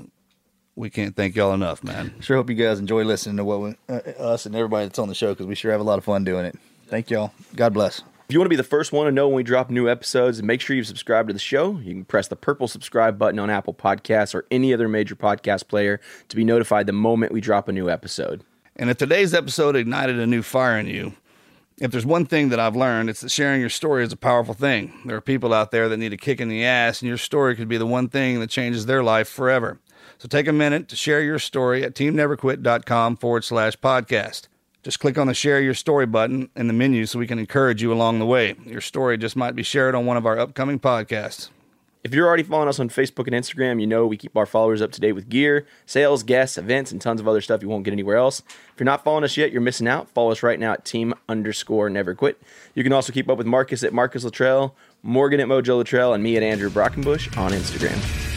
We can't thank y'all enough, man. Sure hope you guys enjoy listening to what we, uh, us and everybody that's on the show because we sure have a lot of fun doing it. Thank y'all. God bless. If you want to be the first one to know when we drop new episodes, make sure you subscribe to the show. You can press the purple subscribe button on Apple Podcasts or any other major podcast player to be notified the moment we drop a new episode. And if today's episode ignited a new fire in you, if there's one thing that I've learned, it's that sharing your story is a powerful thing. There are people out there that need a kick in the ass, and your story could be the one thing that changes their life forever. So take a minute to share your story at teamneverquit.com forward slash podcast. Just click on the share your story button in the menu so we can encourage you along the way. Your story just might be shared on one of our upcoming podcasts. If you're already following us on Facebook and Instagram, you know we keep our followers up to date with gear, sales, guests, events, and tons of other stuff you won't get anywhere else. If you're not following us yet, you're missing out. Follow us right now at team underscore never quit. You can also keep up with Marcus at Marcus Luttrell, Morgan at Mojo Luttrell, and me at Andrew Brockenbush on Instagram.